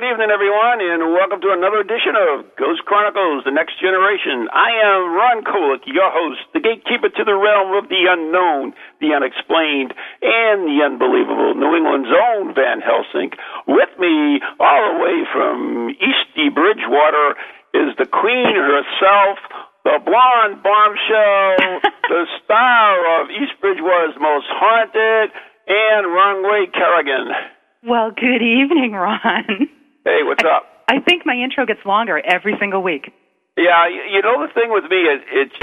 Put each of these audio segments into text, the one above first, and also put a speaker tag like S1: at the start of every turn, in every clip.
S1: Good evening, everyone, and welcome to another edition of Ghost Chronicles The Next Generation. I am Ron Kolick, your host, the gatekeeper to the realm of the unknown, the unexplained, and the unbelievable. New England's own Van Helsing. With me, all the way from Easty Bridgewater, is the queen herself, the blonde bombshell, the star of East Bridgewater's most haunted, and Ronway Carrigan.
S2: Well, good evening, Ron.
S1: Hey, what's up?
S2: I think my intro gets longer every single week.
S1: Yeah, you, you know the thing with me is it's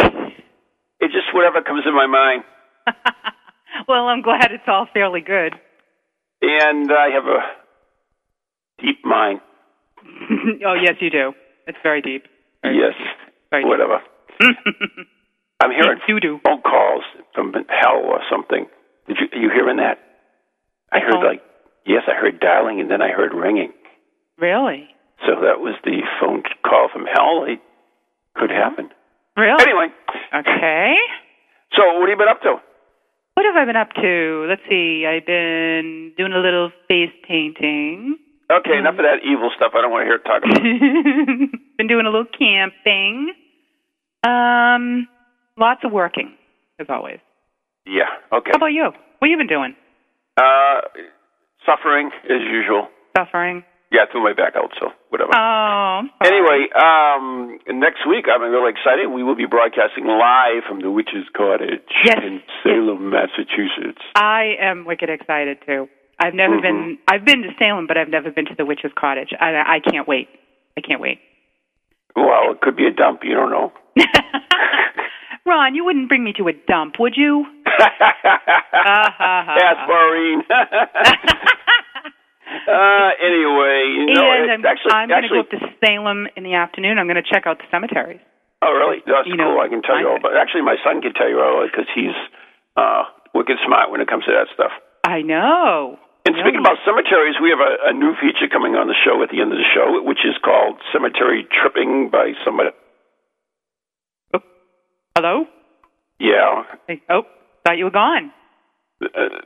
S1: it's just whatever comes in my mind,
S2: well, I'm glad it's all fairly good.
S1: and I have a deep mind.
S2: oh, yes, you do. It's very deep. Very
S1: Yes,
S2: Very deep.
S1: whatever. I'm hearing
S2: You do.
S1: phone calls from hell or something. Did you you hearing that? I heard
S2: phone?
S1: like yes, I heard dialing and then I heard ringing.
S2: Really?
S1: So that was the phone call from hell. It could happen.
S2: Really?
S1: Anyway,
S2: Okay.
S1: so what have you been up to?
S2: What have I been up to? Let's see. I've been doing a little face painting.
S1: Okay, enough of that evil stuff. I don't want to hear it talk about. it.
S2: been doing a little camping. Um, lots of working, as always.
S1: Yeah. Okay.
S2: How about you? What have you been doing?
S1: Uh, suffering as usual.
S2: Suffering?
S1: Yeah, I threw my back out, so whatever.
S2: Oh.
S1: Anyway, um, next week I'm really excited. We will be broadcasting live from the Witch's Cottage
S2: Yes,
S1: in Salem, Massachusetts.
S2: I am wicked excited too. I've never
S1: Mm-hmm.
S2: been. I've been to Salem, but I've never been to the Witch's Cottage. I, I can't wait. I can't wait.
S1: Well, it could be a dump. You don't know.
S2: Ron, you wouldn't bring me to a dump, would you? ha, ha.
S1: Ask Maureen. uh, anyway, you know,
S2: and I'm,
S1: actually,
S2: I'm going to go up to Salem in the afternoon. I'm going to check out the cemeteries.
S1: oh, really? That's
S2: you
S1: cool.
S2: know,
S1: I can tell you all. But actually, my son can tell you all because he's uh, wicked smart when it comes to that stuff.
S2: I know.
S1: And
S2: I know
S1: speaking about cemeteries, we have a, a new feature coming on the show at the end of the show, which is called Cemetery Tripping by somebody.
S2: Oh, hello.
S1: Yeah.
S2: Hey, oh, thought you were gone.
S1: Uh,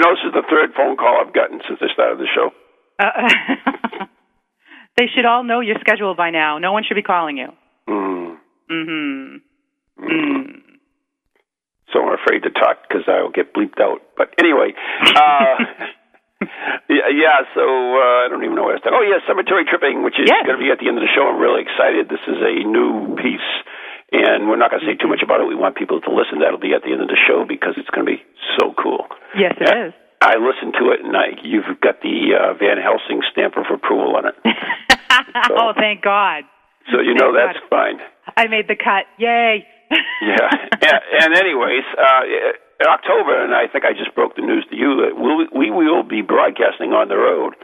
S1: you know, this is the third phone call I've gotten since I started the show.
S2: Uh, they should all know your schedule by now. No one should be calling you.
S1: Mm.
S2: Mm-hmm. Mm.
S1: So I'm afraid to talk because I'll get bleeped out. But anyway, uh, yeah, yeah. So uh, I don't even know what I was talking. Oh, yeah, Cemetery Tripping, which is
S2: Yes.
S1: going to be at the end of the show. I'm really excited. This is a new piece, and we're not going to say too much about it. We want people to listen. That'll be at the end of the show because it's going to be so cool.
S2: Yes, it
S1: Yeah.
S2: is.
S1: I listened to it, and I, you've got the uh, Van Helsing stamp of approval on it.
S2: oh, thank God.
S1: So you
S2: Thank
S1: know that's
S2: God.
S1: fine.
S2: I made the cut. Yay.
S1: Yeah. and, and anyways, uh, in October, and I think I just broke the news to you that we'll, we will be broadcasting on the road.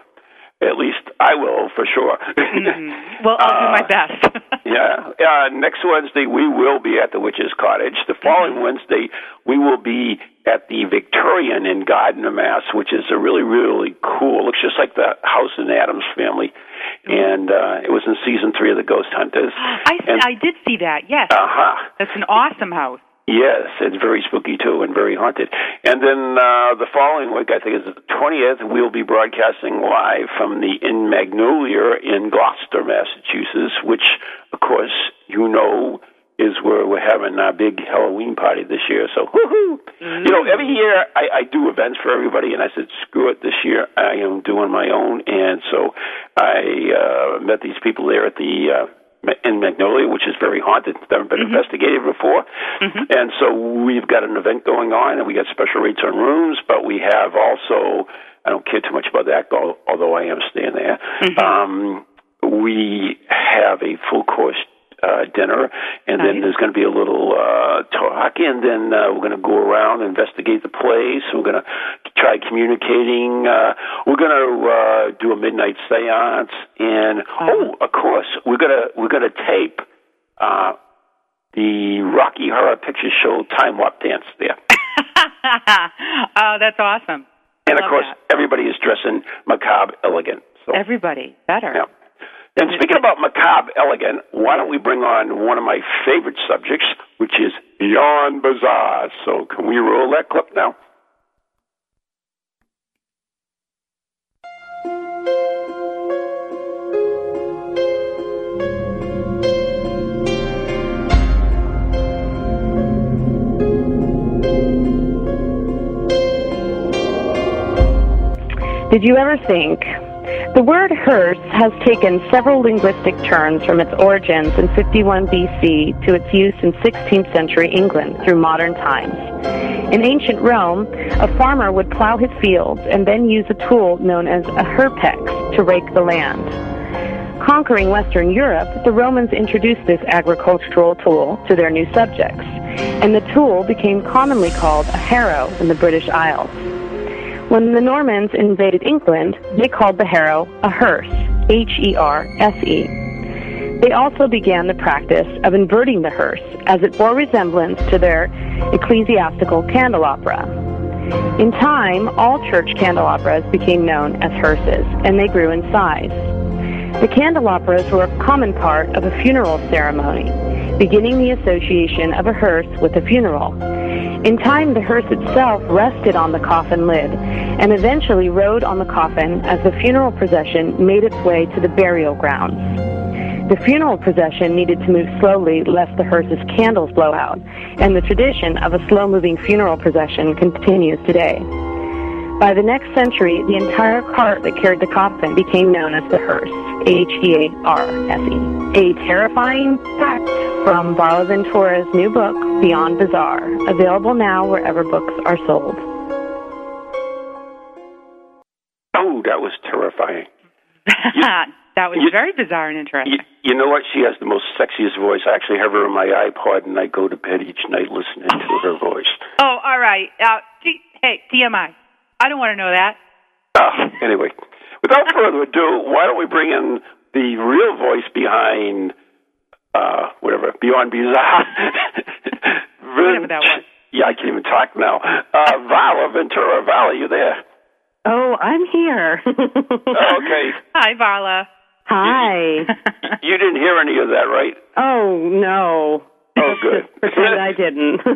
S1: At least I will, for sure.
S2: Mhm. Well, I'll do my
S1: Uh,
S2: best.
S1: yeah. Uh, next Wednesday, we will be at the Witch's Cottage. The following Wednesday, we will be at the Victorian in Gardner, Mass., which is a really, really cool. Looks just like the house in Addams family. And uh, it was in season three of The Ghost Hunters.
S2: I,
S1: and,
S2: I did see that. Yes.
S1: uh-huh.
S2: That's an awesome house.
S1: Yes, it's very spooky too, and very haunted. And then uh, the following week, I think is the twentieth, we'll be broadcasting live from the In Magnolia in Gloucester, Massachusetts, which, of course, you know is where we're having our big Halloween party this year. So, woohoo! Mm-hmm. You know, every year I, I do events for everybody, and I said, screw it, this year I am doing my own. And so I uh, met these people there at the. Uh, in Magnolia, which is very haunted. Never been mm-hmm. investigated before, mm-hmm. and so we've got an event going on, and we got special rates on rooms. But we have also, I don't care too much about that, although I am staying there. Mm-hmm. Um, we have a full course uh, dinner, and then there's going to be a little uh, talk, and then uh, we're going to go around and investigate the place. We're going to try communicating. Uh, we're going to uh, do a midnight séance, and oh, of course, we're going to we're going to tape uh, the Rocky Horror Picture Show time warp dance there.
S2: oh, that's awesome!
S1: And of course, that. everybody is dressing macabre elegant. So.
S2: Everybody better.
S1: Yeah. And speaking about macabre elegant, why don't we bring on one of my favorite subjects, which is Beyond Bizarre. So can we roll that clip now?
S3: Did you ever think the word hearse has taken several linguistic turns from its origins in 51 BC to its use in 16th century England through modern times. In ancient Rome, a farmer would plow his fields and then use a tool known as a herpex to rake the land. Conquering Western Europe, the Romans introduced this agricultural tool to their new subjects, and the tool became commonly called a harrow in the British Isles. When the Normans invaded England, they called the harrow a hearse, H-E-R-S-E. They also began the practice of inverting the hearse, as it bore resemblance to their ecclesiastical candelabra. In time, all church candelabras became known as hearses, and they grew in size. The candelabras were a common part of a funeral ceremony, beginning the association of a hearse with a funeral. In time, the hearse itself rested on the coffin lid and eventually rode on the coffin as the funeral procession made its way to the burial grounds. The funeral procession needed to move slowly lest the hearse's candles blow out, and the tradition of a slow moving funeral procession continues today. By the next century, the entire cart that carried the coffin became known as the hearse, H-E-A-R-S-E. A terrifying fact from Varla Ventura's new book, Beyond Bizarre, available now wherever books are sold.
S1: Oh, that was terrifying.
S2: that was you, very bizarre and interesting.
S1: You, you, know what? She has the most sexiest voice. I actually have her on my iPod, and I go to bed each night listening to her voice.
S2: Oh, all right. Uh, T- hey, TMI. I don't want to know that.
S1: Uh, anyway, without further ado, why don't we bring in the real voice behind uh, whatever Beyond Bizarre?
S2: whatever that was.
S1: Yeah, I can't even talk now. Uh, Varla Ventura, Varla, you there?
S3: Oh, I'm here.
S1: okay.
S2: Hi, Varla.
S3: Hi.
S1: You, you didn't hear any of that, right?
S3: Oh no.
S1: Oh, good.
S3: Pretend I didn't. no,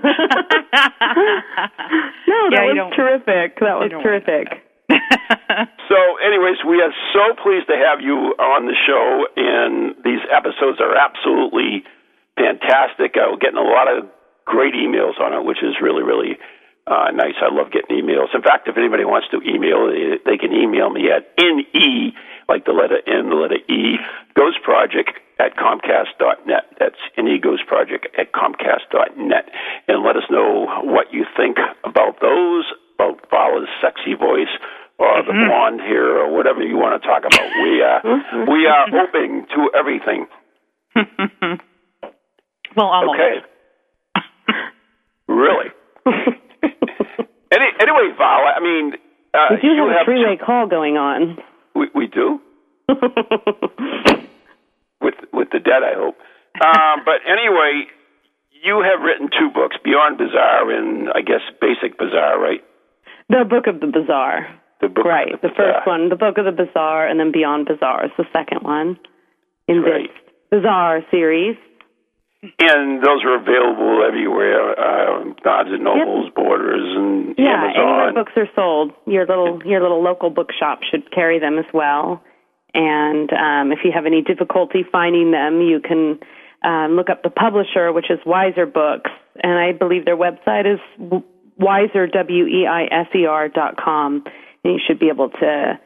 S3: that yeah, was terrific. That was terrific.
S1: so, anyways, we are so pleased to have you on the show, and these episodes are absolutely fantastic. Uh, we're getting a lot of great emails on it, which is really, really uh, nice. I love getting emails. In fact, if anybody wants to email, they can email me at ne, like the letter N, the letter E, Ghost Project at Comcast.net. That's Ghost Project at Comcast.net. And let us know what you think about those, about Varla's sexy voice, or the mm-hmm. blonde hair, or whatever you want to talk about. We, uh, we are open to everything.
S2: well, almost.
S1: Okay. really? Any, anyway, Varla, I mean, uh,
S3: we do have a three-way call going on.
S1: We, we do. with with the dead, I hope. Um, but anyway, you have written two books, Beyond Bizarre and I guess Basic Bizarre, right?
S3: The Book of the Bizarre.
S1: The book
S3: right.
S1: The,
S3: the, first one, the Book of the Bizarre, and then Beyond Bizarre is the second one in
S1: right.
S3: this Bizarre series.
S1: And those are available everywhere. Uh, Barnes and Nobles, yep. Borders, and
S3: yeah,
S1: Amazon.
S3: anywhere books are sold, your little your little local bookshop should carry them as well. And um, if you have any difficulty finding them, you can um, look up the publisher, which is Weiser Books, and I believe their website is Weiser W E I S E R dot com, and you should be able to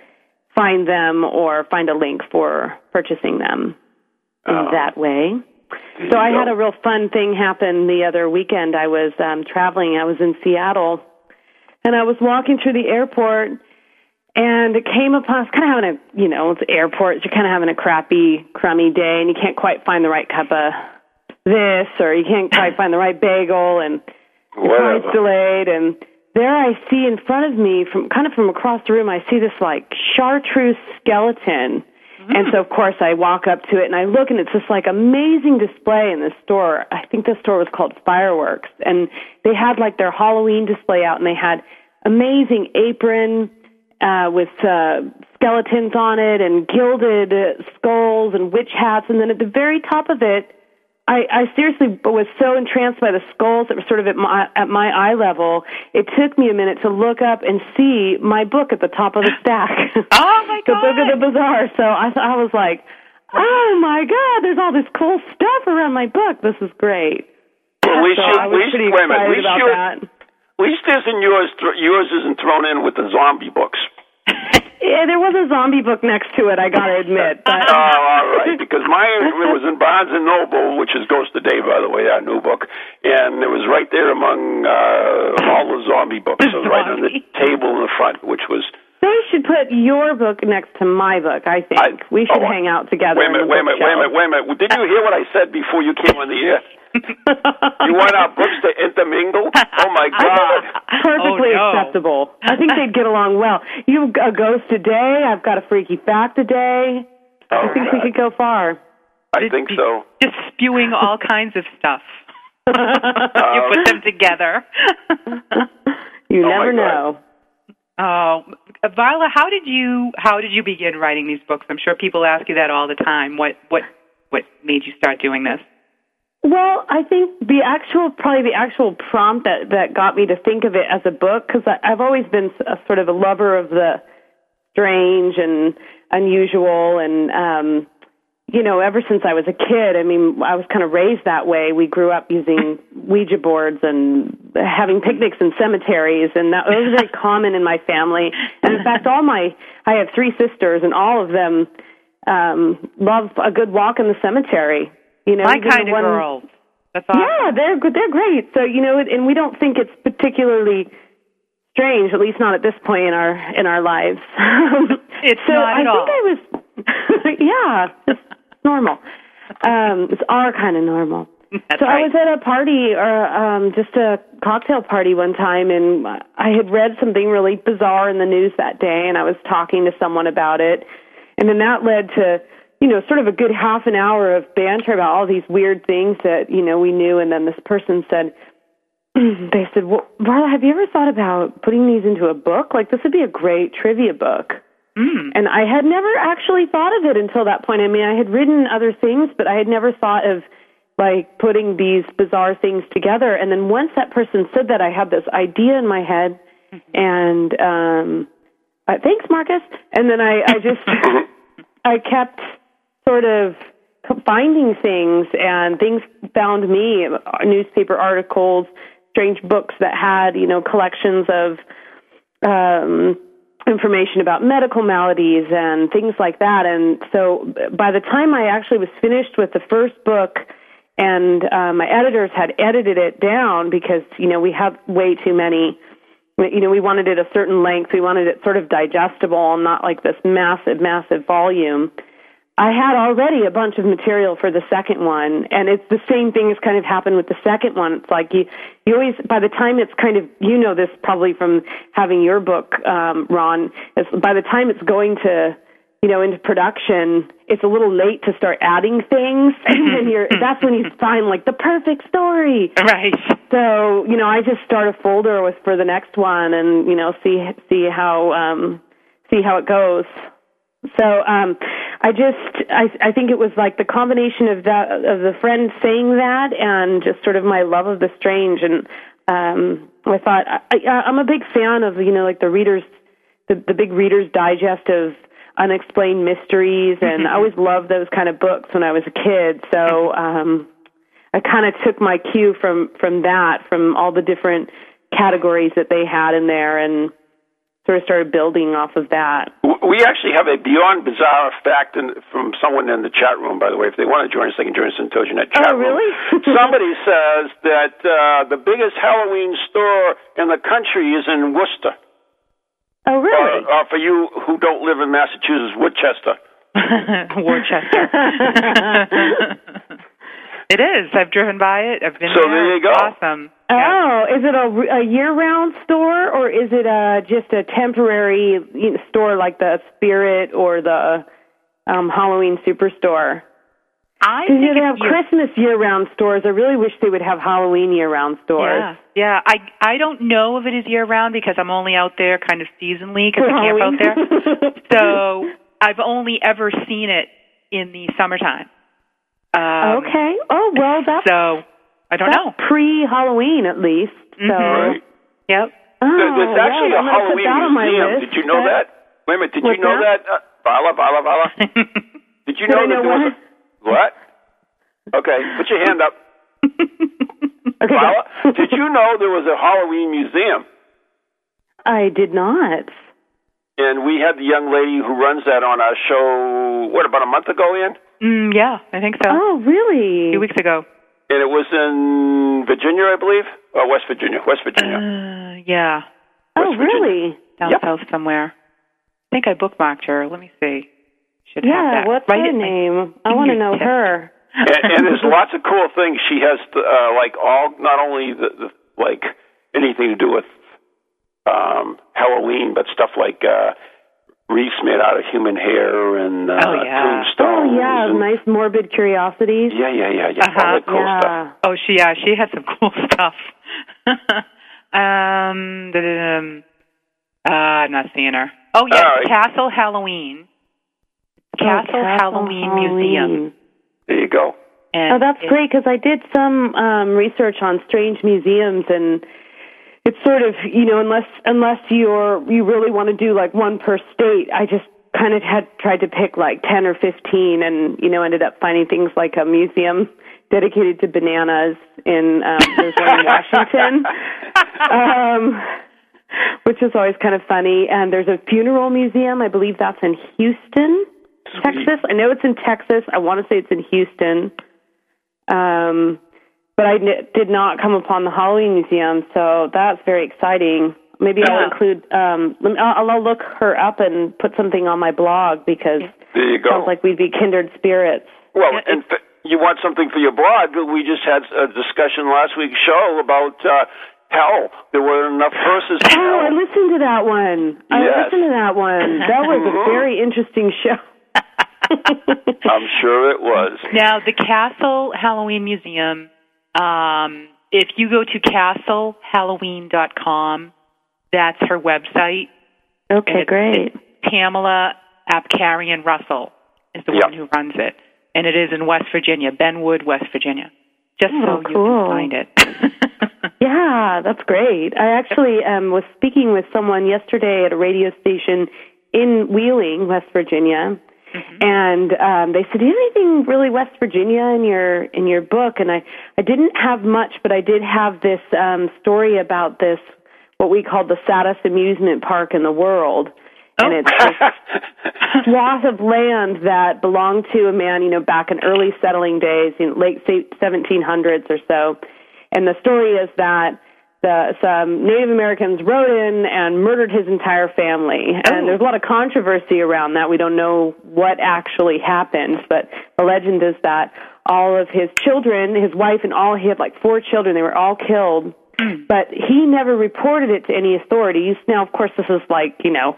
S3: find them or find a link for purchasing them in oh. that way. So I had a real fun thing happen the other weekend. I was um traveling. I was in Seattle, and I was walking through the airport, and it came upon. kind of having a, you know, it's airport. You're kind of having a crappy, crummy day, and you can't quite find the right cup of this, or you can't quite find the right bagel, and the flight's delayed, and there I see in front of me, from kind of from across the room, I see this like chartreuse skeleton Mm-hmm. And so, of course, I walk up to it and I look, and it's this like amazing display in the store. I think the store was called Fireworks, and they had like their Halloween display out, and they had amazing apron uh, with uh, skeletons on it and gilded skulls and witch hats, and then at the very top of it I, I seriously was so entranced by the skulls that were sort of at my at my eye level. It took me a minute to look up and see my book at the top of the stack.
S2: oh my
S3: god! the book of the bizarre. So I I was like, oh my god, there's all this cool stuff around my book. This is great.
S1: Well, we
S3: so
S1: should,
S3: I was
S1: we
S3: pretty
S1: should,
S3: excited
S1: we
S3: about
S1: should,
S3: that.
S1: At least isn't yours yours isn't thrown in with the zombie books.
S3: Yeah, there was a zombie book next to it. I gotta admit. But...
S1: oh, all right. Because mine it was in Barnes and Noble, which is Ghost of Day, by the way, our new book, and it was right there among uh, all the zombie books, so right on the table in the front, which was.
S3: They should put your book next to my book. I think I, we should oh, hang out together.
S1: Wait a minute, wait a minute, wait a minute, wait a minute. Did you hear what I said before you came on the air? you want our books to intermingle? Oh my God!
S3: Perfectly
S2: oh, no.
S3: acceptable. I think they'd get along well. You a ghost today. I've got a freaky fact today.
S1: Oh,
S3: I think
S1: God.
S3: we could go far.
S1: I think so.
S2: Just spewing all kinds of stuff. you put them um, together.
S3: you
S1: Oh,
S3: never
S1: know. God.
S2: Oh, Viola, how did you how did you begin writing these books? I'm sure people ask you that all the time. What what what made you start doing this?
S3: Well, I think the actual, probably the actual prompt that that got me to think of it as a book, because I've always been a sort of a lover of the strange and unusual, and um, you know, ever since I was a kid. I mean, I was kind of raised that way. We grew up using Ouija boards and having picnics in cemeteries, and that was very common in my family. And in fact, all my I have three sisters, and all of them um, love a good walk in the cemetery. You know,
S2: My kind
S3: the
S2: of
S3: one,
S2: girls. That's awesome.
S3: yeah, they're good. They're great. So you know, and we don't think it's particularly strange, at least not at this point in our in our lives.
S2: It's
S3: so
S2: not
S3: I
S2: at
S3: think
S2: all.
S3: I was, yeah, it's normal. Um, it's our kind of normal.
S2: That's
S3: so I was at a party or um, just a cocktail party one time, and I had read something really bizarre in the news that day, and I was talking to someone about it, and then that led to you know sort of a good half an hour of banter about all these weird things that you know we knew, and then this person said. They said, "Well, Marla, have you ever thought about putting these into a book? Like this would be a great trivia book."
S2: Mm.
S3: And I had never actually thought of it until that point. I mean, I had written other things, but I had never thought of like putting these bizarre things together. And then once that person said that, I had this idea in my head, and um, uh, thanks, Marcus. And then I, I just I kept sort of finding things, and things found me newspaper articles, strange books that had you know collections of. Um, information about medical maladies and things like that. And so by the time I actually was finished with the first book, and uh, my editors had edited it down because you know we have way too many. You know, we wanted it a certain length. We wanted it sort of digestible, and not like this massive, massive volume. I had already a bunch of material for the second one, and it's the same thing as kind of happened with the second one. It's like you, you always, by the time it's kind of, you know this probably from having your book, um, Ron, is by the time it's going to, you know, into production, it's a little late to start adding things, and then you're, that's when you find like the perfect story.
S2: Right.
S3: So, you know, I just start a folder with for the next one, and you know, see see how um, see how it goes. So um, I just I I think it was like the combination of that of the friend saying that and just sort of my love of the strange and um, I thought I, I, I'm a big fan of you know like the readers the the big readers digest of unexplained mysteries and I always loved those kind of books when I was a kid. So um, I kind of took my cue from from that from all the different categories that they had in there and sort of started building off of that.
S1: We actually have a beyond bizarre fact in, from someone in the chat room, by the way. If they want to join us, they can join us in TogiNet chat
S3: Oh, really?
S1: room. Somebody says that uh, the biggest Halloween store in the country is in Worcester.
S3: Oh, really?
S1: Or, or for you who don't live in Massachusetts, Worcester.
S2: Worcester. it is. I've driven by it. I've been
S1: So
S2: there.
S1: there you go.
S2: Awesome. Oh, yeah.
S3: Oh, is it a, a year-round store or is it a just a temporary store like the Spirit or the um, Halloween Superstore?
S2: I
S3: Because
S2: think
S3: they have
S2: it's year-
S3: Christmas year-round stores. I really wish they would have Halloween year-round stores.
S2: Yeah, yeah. I I don't know if it is year round because I'm only out there kind of seasonally because
S3: For
S2: I camp out there. So I've only ever seen it in the summertime. Um,
S3: okay. Oh well, that's
S2: So I don't
S3: that's
S2: know.
S3: pre-Halloween at least. So.
S2: Mhm.
S1: Right.
S2: Yep.
S3: Oh,
S1: There- There's actually
S3: well,
S1: a
S3: I'm gonna
S1: Halloween
S3: put that on my
S1: museum.
S3: list.
S1: Did you know that? Wait a minute. Did you know that?
S3: that?
S1: Uh, Varla, Varla, Varla. Did you know
S3: I
S1: that
S3: know
S1: there was a, what? Okay, put your hand up.
S3: Okay.
S1: Varla, did you know there was a Halloween museum?
S3: I did not.
S1: And we had the young lady who runs that on our show, what, about a month ago, Ann?
S2: mm, yeah, I think so.
S3: Oh, really?
S2: A few weeks ago.
S1: And it was in Virginia, I believe? Or West Virginia. West Virginia.
S2: Uh, yeah,
S3: oh,
S1: Virginia.
S3: really?
S2: down
S1: Yep.
S2: south somewhere. I think I bookmarked her. Let me see. Should have
S3: Yeah.
S2: that.
S3: What's
S2: right
S3: her
S2: at my
S3: name? I want to know
S2: fingertip.
S3: her.
S1: and, and there's lots of cool things. She has, to, uh, like, all, not only the, the, like, anything to do with um, Halloween, but stuff like uh, wreaths made out of human hair and uh,
S2: Oh, yeah.
S1: tombstones.
S3: Oh, yeah.
S1: and-
S3: Nice morbid curiosities.
S1: Yeah, yeah, yeah, yeah.
S2: Uh-huh.
S1: All that cool
S3: yeah.
S1: stuff.
S2: Oh, she yeah, she had some cool stuff. um, da-da-dum. uh, I'm not seeing her. Oh yeah,
S1: All right.
S2: Castle Halloween. Castle,
S3: Oh, Castle
S2: Halloween, Museum.
S1: There you go.
S2: And
S3: Oh, that's
S2: it-
S3: great because I did some um, research on strange museums, and it's sort of you know unless unless you're you really want to do like one per state, I just kind of had tried to pick like ten or fifteen, and you know ended up finding things like a museum dedicated to bananas in um, there's one in Washington. um, which is always kind of funny. And there's a funeral museum. I believe that's in Houston, Texas. I know it's in Texas. I want to say it's in Houston. Um, but I n- did not come upon the Halloween museum, so that's very exciting. Maybe I'll include. Um, I'll, I'll look her up and put something on my blog because
S1: There you
S3: it
S1: go.
S3: sounds like we'd be kindred spirits.
S1: Well,
S2: Yeah,
S1: and th- you want something for your blog? We just had a discussion last week's show about uh, hell. There were enough verses.
S3: Oh, I listened to that one. I listened to that one. That was a very interesting show.
S1: I'm sure it was.
S2: Now, the Castle Halloween Museum, um, if you go to castlehalloween.com, that's her website.
S3: Okay,
S2: it's-
S3: great.
S2: it's Pamela Apkarian Russell is the
S1: Yep.
S2: one who runs it. And it is in West Virginia, Benwood, West Virginia. Just
S3: Oh,
S2: so you
S3: cool.
S2: can find it.
S3: Yeah, that's great. I actually um, was speaking with someone yesterday at a radio station in Wheeling, West Virginia, and um, they said, "Do you have anything really West Virginia in your in your book?" And I I didn't have much, but I did have this um, story about this what we called the saddest amusement park in the world, and
S2: Oh.
S3: it's a swath of land that belonged to a man, you know, back in early settling days, in late se- 1700s or so. And the story is that the, some Native Americans rode in and murdered his entire family.
S2: Oh.
S3: And there's a lot of controversy around that. We don't know what actually happened, but the legend is that all of his children, his wife and all, he had like four children, they were all killed. But he never reported it to any authorities. Now, of course, this is like, you know,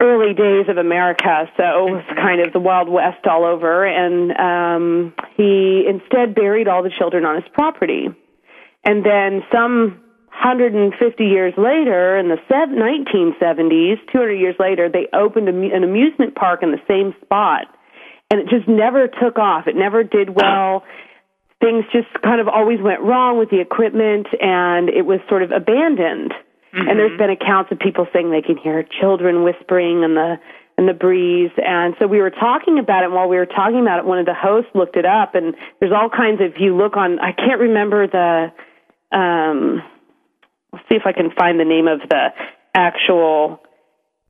S3: early days of America, so it was kind of the Wild West all over. And um, he instead buried all the children on his property. And then some 150 years later, in the 1970s, 200 years later, they opened an amusement park in the same spot. And it just never took off. It never did well. Things just kind of always went wrong with the equipment, and it was sort of abandoned. Mm-hmm. And there's been accounts of people saying they can hear children whispering in the in the breeze. And so we were talking about it. And while we were talking about it, one of the hosts looked it up, and there's all kinds of. You look on. I can't remember the. Um, Let's see if I can find the name of the actual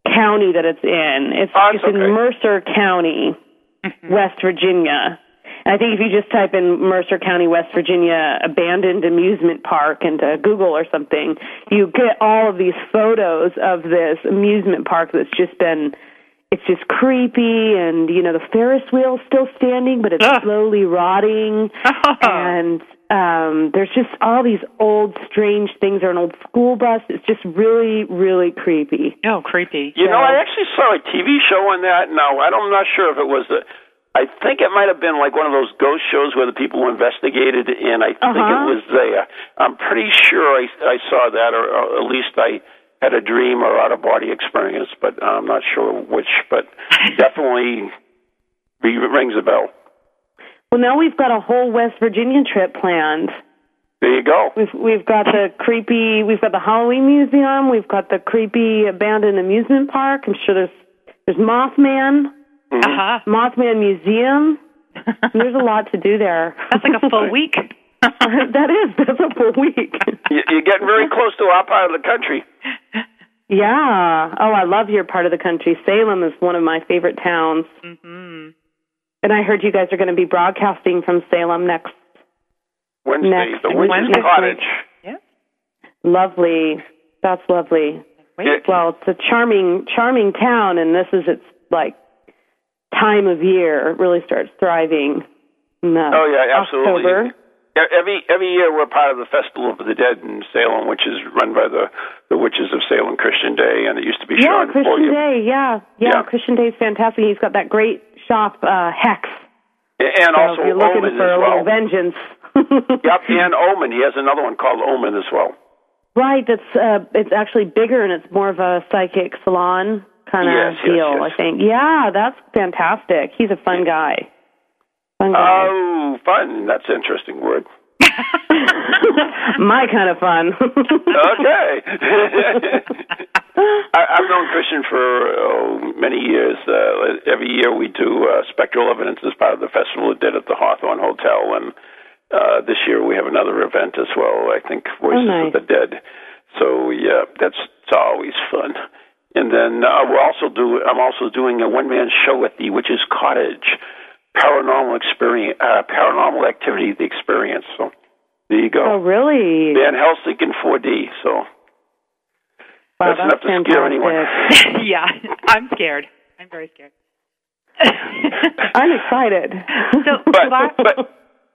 S3: county that it's in. It's,
S1: oh,
S3: it's
S1: okay.
S3: in Mercer County,
S2: Mm-hmm.
S3: West Virginia. And I think if you just type in Mercer County, West Virginia, abandoned amusement park into Google or something, you get all of these photos of this amusement park that's just been it's just creepy and you know the Ferris wheel's still standing but it's
S2: Ugh.
S3: slowly rotting and um there's just all these old strange things or an old school bus it's just really really creepy
S2: Oh, creepy.
S1: You know, I actually saw a TV show on that. Now, I don't, I'm not sure if it was the. I think it might have been like one of those ghost shows where the people investigated, and I think it
S3: Uh-huh.
S1: was there. I'm pretty sure I, I saw that, or, or at least I had a dream or out of body experience, but I'm not sure which. But definitely re- rings a bell.
S3: Well now we've got a whole West Virginia trip planned
S1: There you go.
S3: We've we've got the creepy. We've got the Halloween museum. We've got the creepy abandoned amusement park. I'm sure there's there's Mothman,
S2: Uh-huh.
S3: Mothman Museum. There's a lot to do there.
S2: That's like a full week.
S3: that is that's a full week.
S1: You- You're getting very close to our part of the country.
S3: Yeah. Oh, I love your part of the country. Salem is one of my favorite towns.
S2: hmm
S3: And I heard you guys are going to be broadcasting from Salem next.
S1: Wednesday,
S3: Next
S1: the Witch's
S2: Wednesday.
S1: Cottage.
S2: Yeah.
S3: Lovely. That's lovely.
S2: Wait.
S1: Yeah.
S3: Well, it's a charming, charming town, and this is its like time of year. It really starts thriving. in, uh,
S1: Oh yeah, absolutely.
S3: October.
S1: Every every year we're part of the Festival of the Dead in Salem, which is run by the the Witches of Salem Christian Day, and it used to be
S3: Yeah,
S1: Sean
S3: Christian
S1: Foley.
S3: Day. Yeah, yeah,
S1: Yeah.
S3: Christian Day is fantastic. He's got that great shop, uh, Hex.
S1: and
S3: so
S1: also
S3: if you're looking
S1: Omen
S3: for
S1: as
S3: a
S1: well.
S3: little vengeance.
S1: Yep, and Omen. He has another one called Omen as well.
S3: Right. That's uh, it's actually bigger and it's more of a psychic salon kind of
S1: Yes, yes,
S3: deal.
S1: yes.
S3: I think. Yeah, that's fantastic. He's a fun guy. Fun guy.
S1: Oh, fun. That's an interesting word.
S3: My kind of fun.
S1: Okay. I, I've known Christian for oh, many years. Uh, every year we do uh, spectral evidence as part of the festival we did at the Hawthorne Hotel, and uh, this year we have another event as well. I think Voices
S3: nice.
S1: of the Dead. So yeah, that's it's always fun. And then uh, we're also do I'm also doing a one man show at the Witch's Cottage, paranormal experience, uh, paranormal activity, the experience. So there you go.
S3: oh, really?
S1: Van Helsing in 4D. So
S3: Wow,
S1: that's enough to
S3: fantastic.
S1: scare anyone.
S2: yeah, I'm scared. I'm very scared.
S3: I'm excited.
S2: So,
S1: but
S2: Val-
S1: but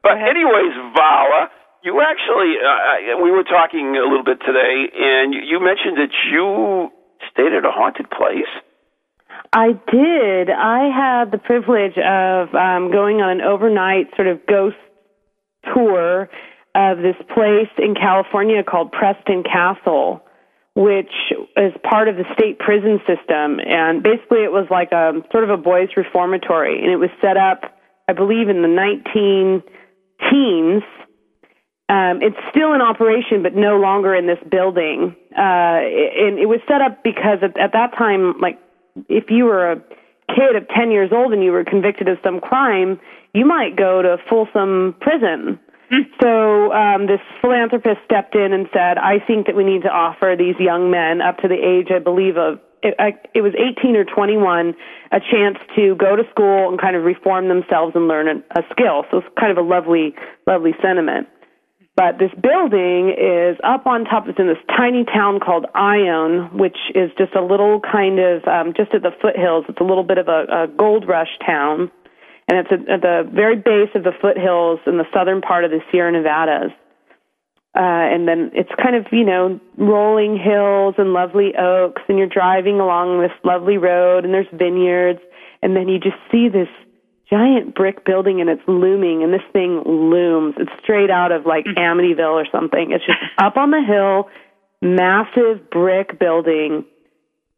S1: but anyways, Varla, you actually uh, we were talking a little bit today, and you, you mentioned that you stayed at a haunted place.
S3: I did. I had the privilege of um, going on an overnight sort of ghost tour of this place in California called Preston Castle, which is part of the state prison system. And basically, it was like a sort of a boys' reformatory, and it was set up, I believe, in the 19 teens. Um, it's still in operation, but no longer in this building. Uh, and it was set up because at, at that time, like, if you were a kid of 10 years old and you were convicted of some crime, you might go to Folsom Prison. So um, this philanthropist stepped in and said, "I think that we need to offer these young men up to the age, I believe, of it, I, it was 18 or 21, a chance to go to school and kind of reform themselves and learn a, a skill." So it's kind of a lovely, lovely sentiment. But this building is up on top. It's in this tiny town called Ione, which is just a little kind of um, just at the foothills. It's a little bit of a, a gold rush town, and it's at, the very base of the foothills in the southern part of the Sierra Nevadas. Uh, and then it's kind of you know rolling hills and lovely oaks, and you're driving along this lovely road, and there's vineyards, and then you just see this giant brick building and it's looming and this thing looms. It's straight out of like Amityville or something. It's just up on the hill, massive brick building.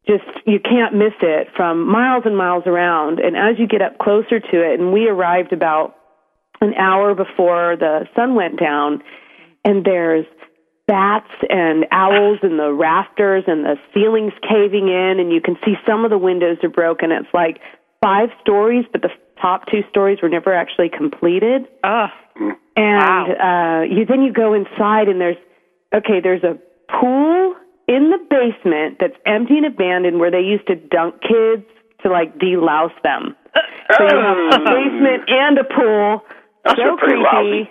S3: Just you can't miss it from miles and miles around. And as you get up closer to it, and we arrived about an hour before the sun went down, and there's bats and owls in the rafters and the ceilings caving in and you can see some of the windows are broken. It's like five stories, but the top two stories were never actually completed.
S2: Oh,
S3: And uh, you then you go inside and there's okay, there's a pool in the basement that's empty and abandoned where they used to dunk kids to like delouse them. So you have a basement and a pool.
S1: Those
S3: so
S1: are pretty
S3: creepy.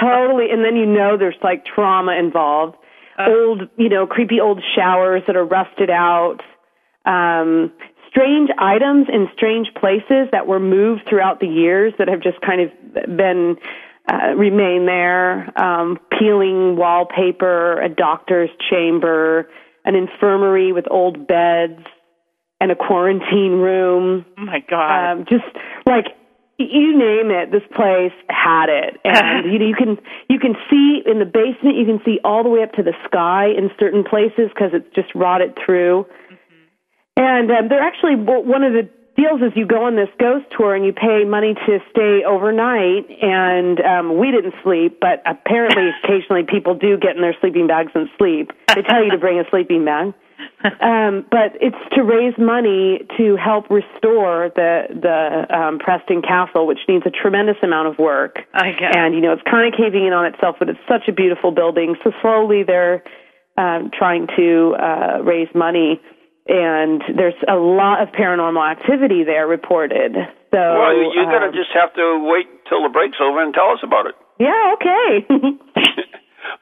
S3: totally. And then you know there's like trauma involved. old, you know, creepy old showers that are rusted out. Um, strange items in strange places that were moved throughout the years that have just kind of been uh, remain there. Um, peeling wallpaper, a doctor's chamber, an infirmary with old beds, and a quarantine room
S2: oh my God.
S3: um, just like you name it, this place had it, and you know you can you can see in the basement, you can see all the way up to the sky in certain places because it's just rotted through. And um, they're actually one of the deals is you go on this ghost tour and you pay money to stay overnight. And um, we didn't sleep, but apparently occasionally people do get in their sleeping bags and sleep. They tell you to bring a sleeping bag. Um, but it's to raise money to help restore the the um, Preston Castle, which needs a tremendous amount of work.
S2: I it.
S3: And you know it's kind of caving in on itself, but it's such a beautiful building. So slowly they're um, trying to uh, raise money, and there's a lot of paranormal activity there reported. So
S1: Well, you- you're gonna
S3: um,
S1: just have to wait till the break's over and tell us about it.
S3: yeah, okay.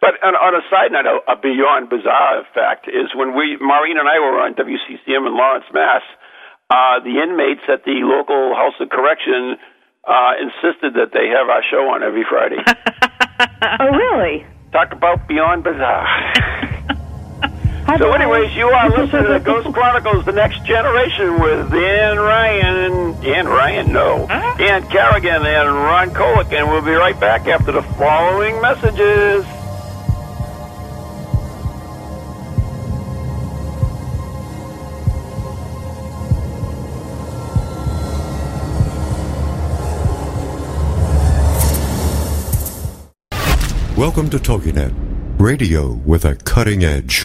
S1: But on, on a side note, a, a beyond bizarre fact is when we, Maureen and I were on WCCM in Lawrence, Mass. Uh, the inmates at the local House of Correction uh, insisted that they have our show on every Friday.
S3: oh, really?
S1: Talk about beyond bizarre.
S3: Hi,
S1: So,
S3: Brian.
S1: anyways, you are listening to Ghost Chronicles: The Next Generation with Dan Ryan, and Dan Ryan, no, Dan Carrigan and Ron Kolick, and we'll be right back after the following messages.
S4: Welcome to TogiNet, radio with a cutting edge.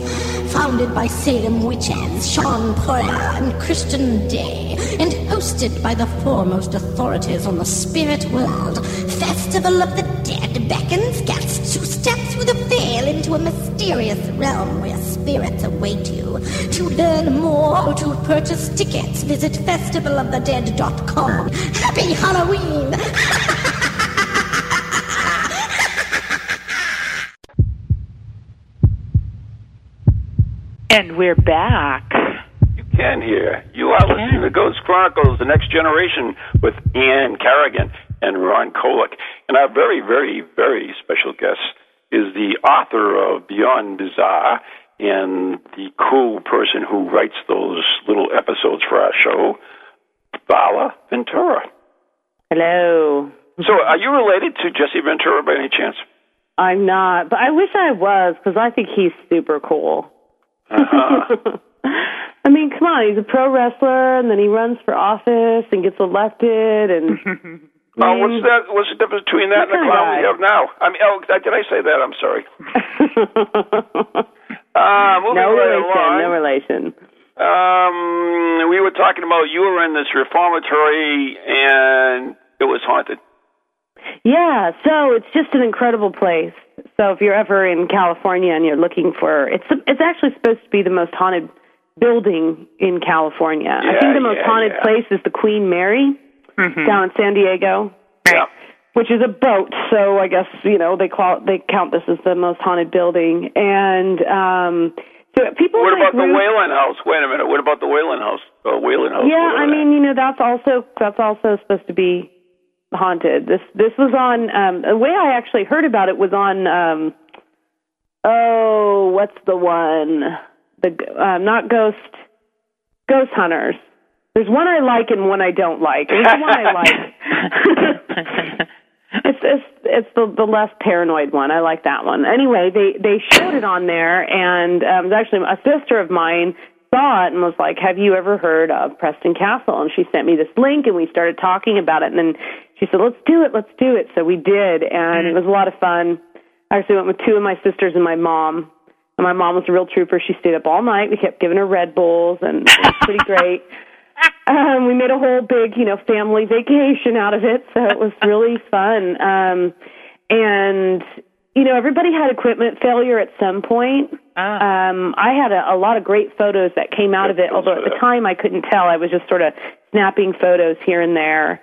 S5: founded by Salem witches Sean Poyer and Christian Day, and hosted by the foremost authorities on the spirit world. Festival of the Dead beckons guests to step through the veil into a mysterious realm where spirits await you. To learn more or to purchase tickets, visit festivalofthedead.com. Happy Halloween!
S2: And we're back.
S1: You can hear. You are listening to Ghost Chronicles: The Next Generation with Ann Carrigan and Ron Kolick, and our very, very, very special guest is the author of Beyond Bizarre and the cool person who writes those little episodes for our show, Varla Ventura.
S3: Hello.
S1: So, are you related to Jesse Ventura by any chance?
S3: I'm not, but I wish I was because I think he's super cool.
S1: Uh-huh.
S3: I mean, come on, he's a pro wrestler, and then he runs for office and gets elected, and
S1: Oh, what's that? What's the difference between that and the clown we have now? I mean, oh, did I say that? I'm sorry. Uh,
S3: no
S1: right
S3: relation,
S1: along.
S3: no relation.
S1: Um, we were talking about you were in this reformatory and it was haunted.
S3: Yeah, so it's just an incredible place. So if you're ever in California and you're looking for, it's it's actually supposed to be the most haunted building in California. I think the most
S1: yeah,
S3: haunted
S1: yeah.
S3: place is the Queen Mary down in San Diego.
S1: Yeah.
S3: which is a boat. So I guess you know they call they count this as the most haunted building. And um, so people.
S1: What
S3: like
S1: about the
S3: Ruth-
S1: Whaley House? Wait a minute. What about the Whaley House? Uh, Whaley House.
S3: Yeah, I mean, you know, that's also that's also supposed to be haunted. This this was on um the way I actually heard about it was on um oh, what's the one? The um not Ghost Ghost Hunters. There's one I like and one I don't like. There's the one I like. It's it's it's the the less paranoid one. I like that one. Anyway, they they showed it on there, and um, it was actually a sister of mine saw it and was like, "Have you ever heard of Preston Castle?" And she sent me this link, and we started talking about it. And then she said, "Let's do it, let's do it." So we did, and it was a lot of fun. I actually went with two of my sisters and my mom. And my mom was a real trooper. She stayed up all night. We kept giving her Red Bulls, and it was pretty great. Um, we made a whole big, you know, family vacation out of it, so it was really fun. Um, and you know, everybody had equipment failure at some point. Um, I had a, a lot of great photos that came out of it, although at the time I couldn't tell. I was just sort of snapping photos here and there.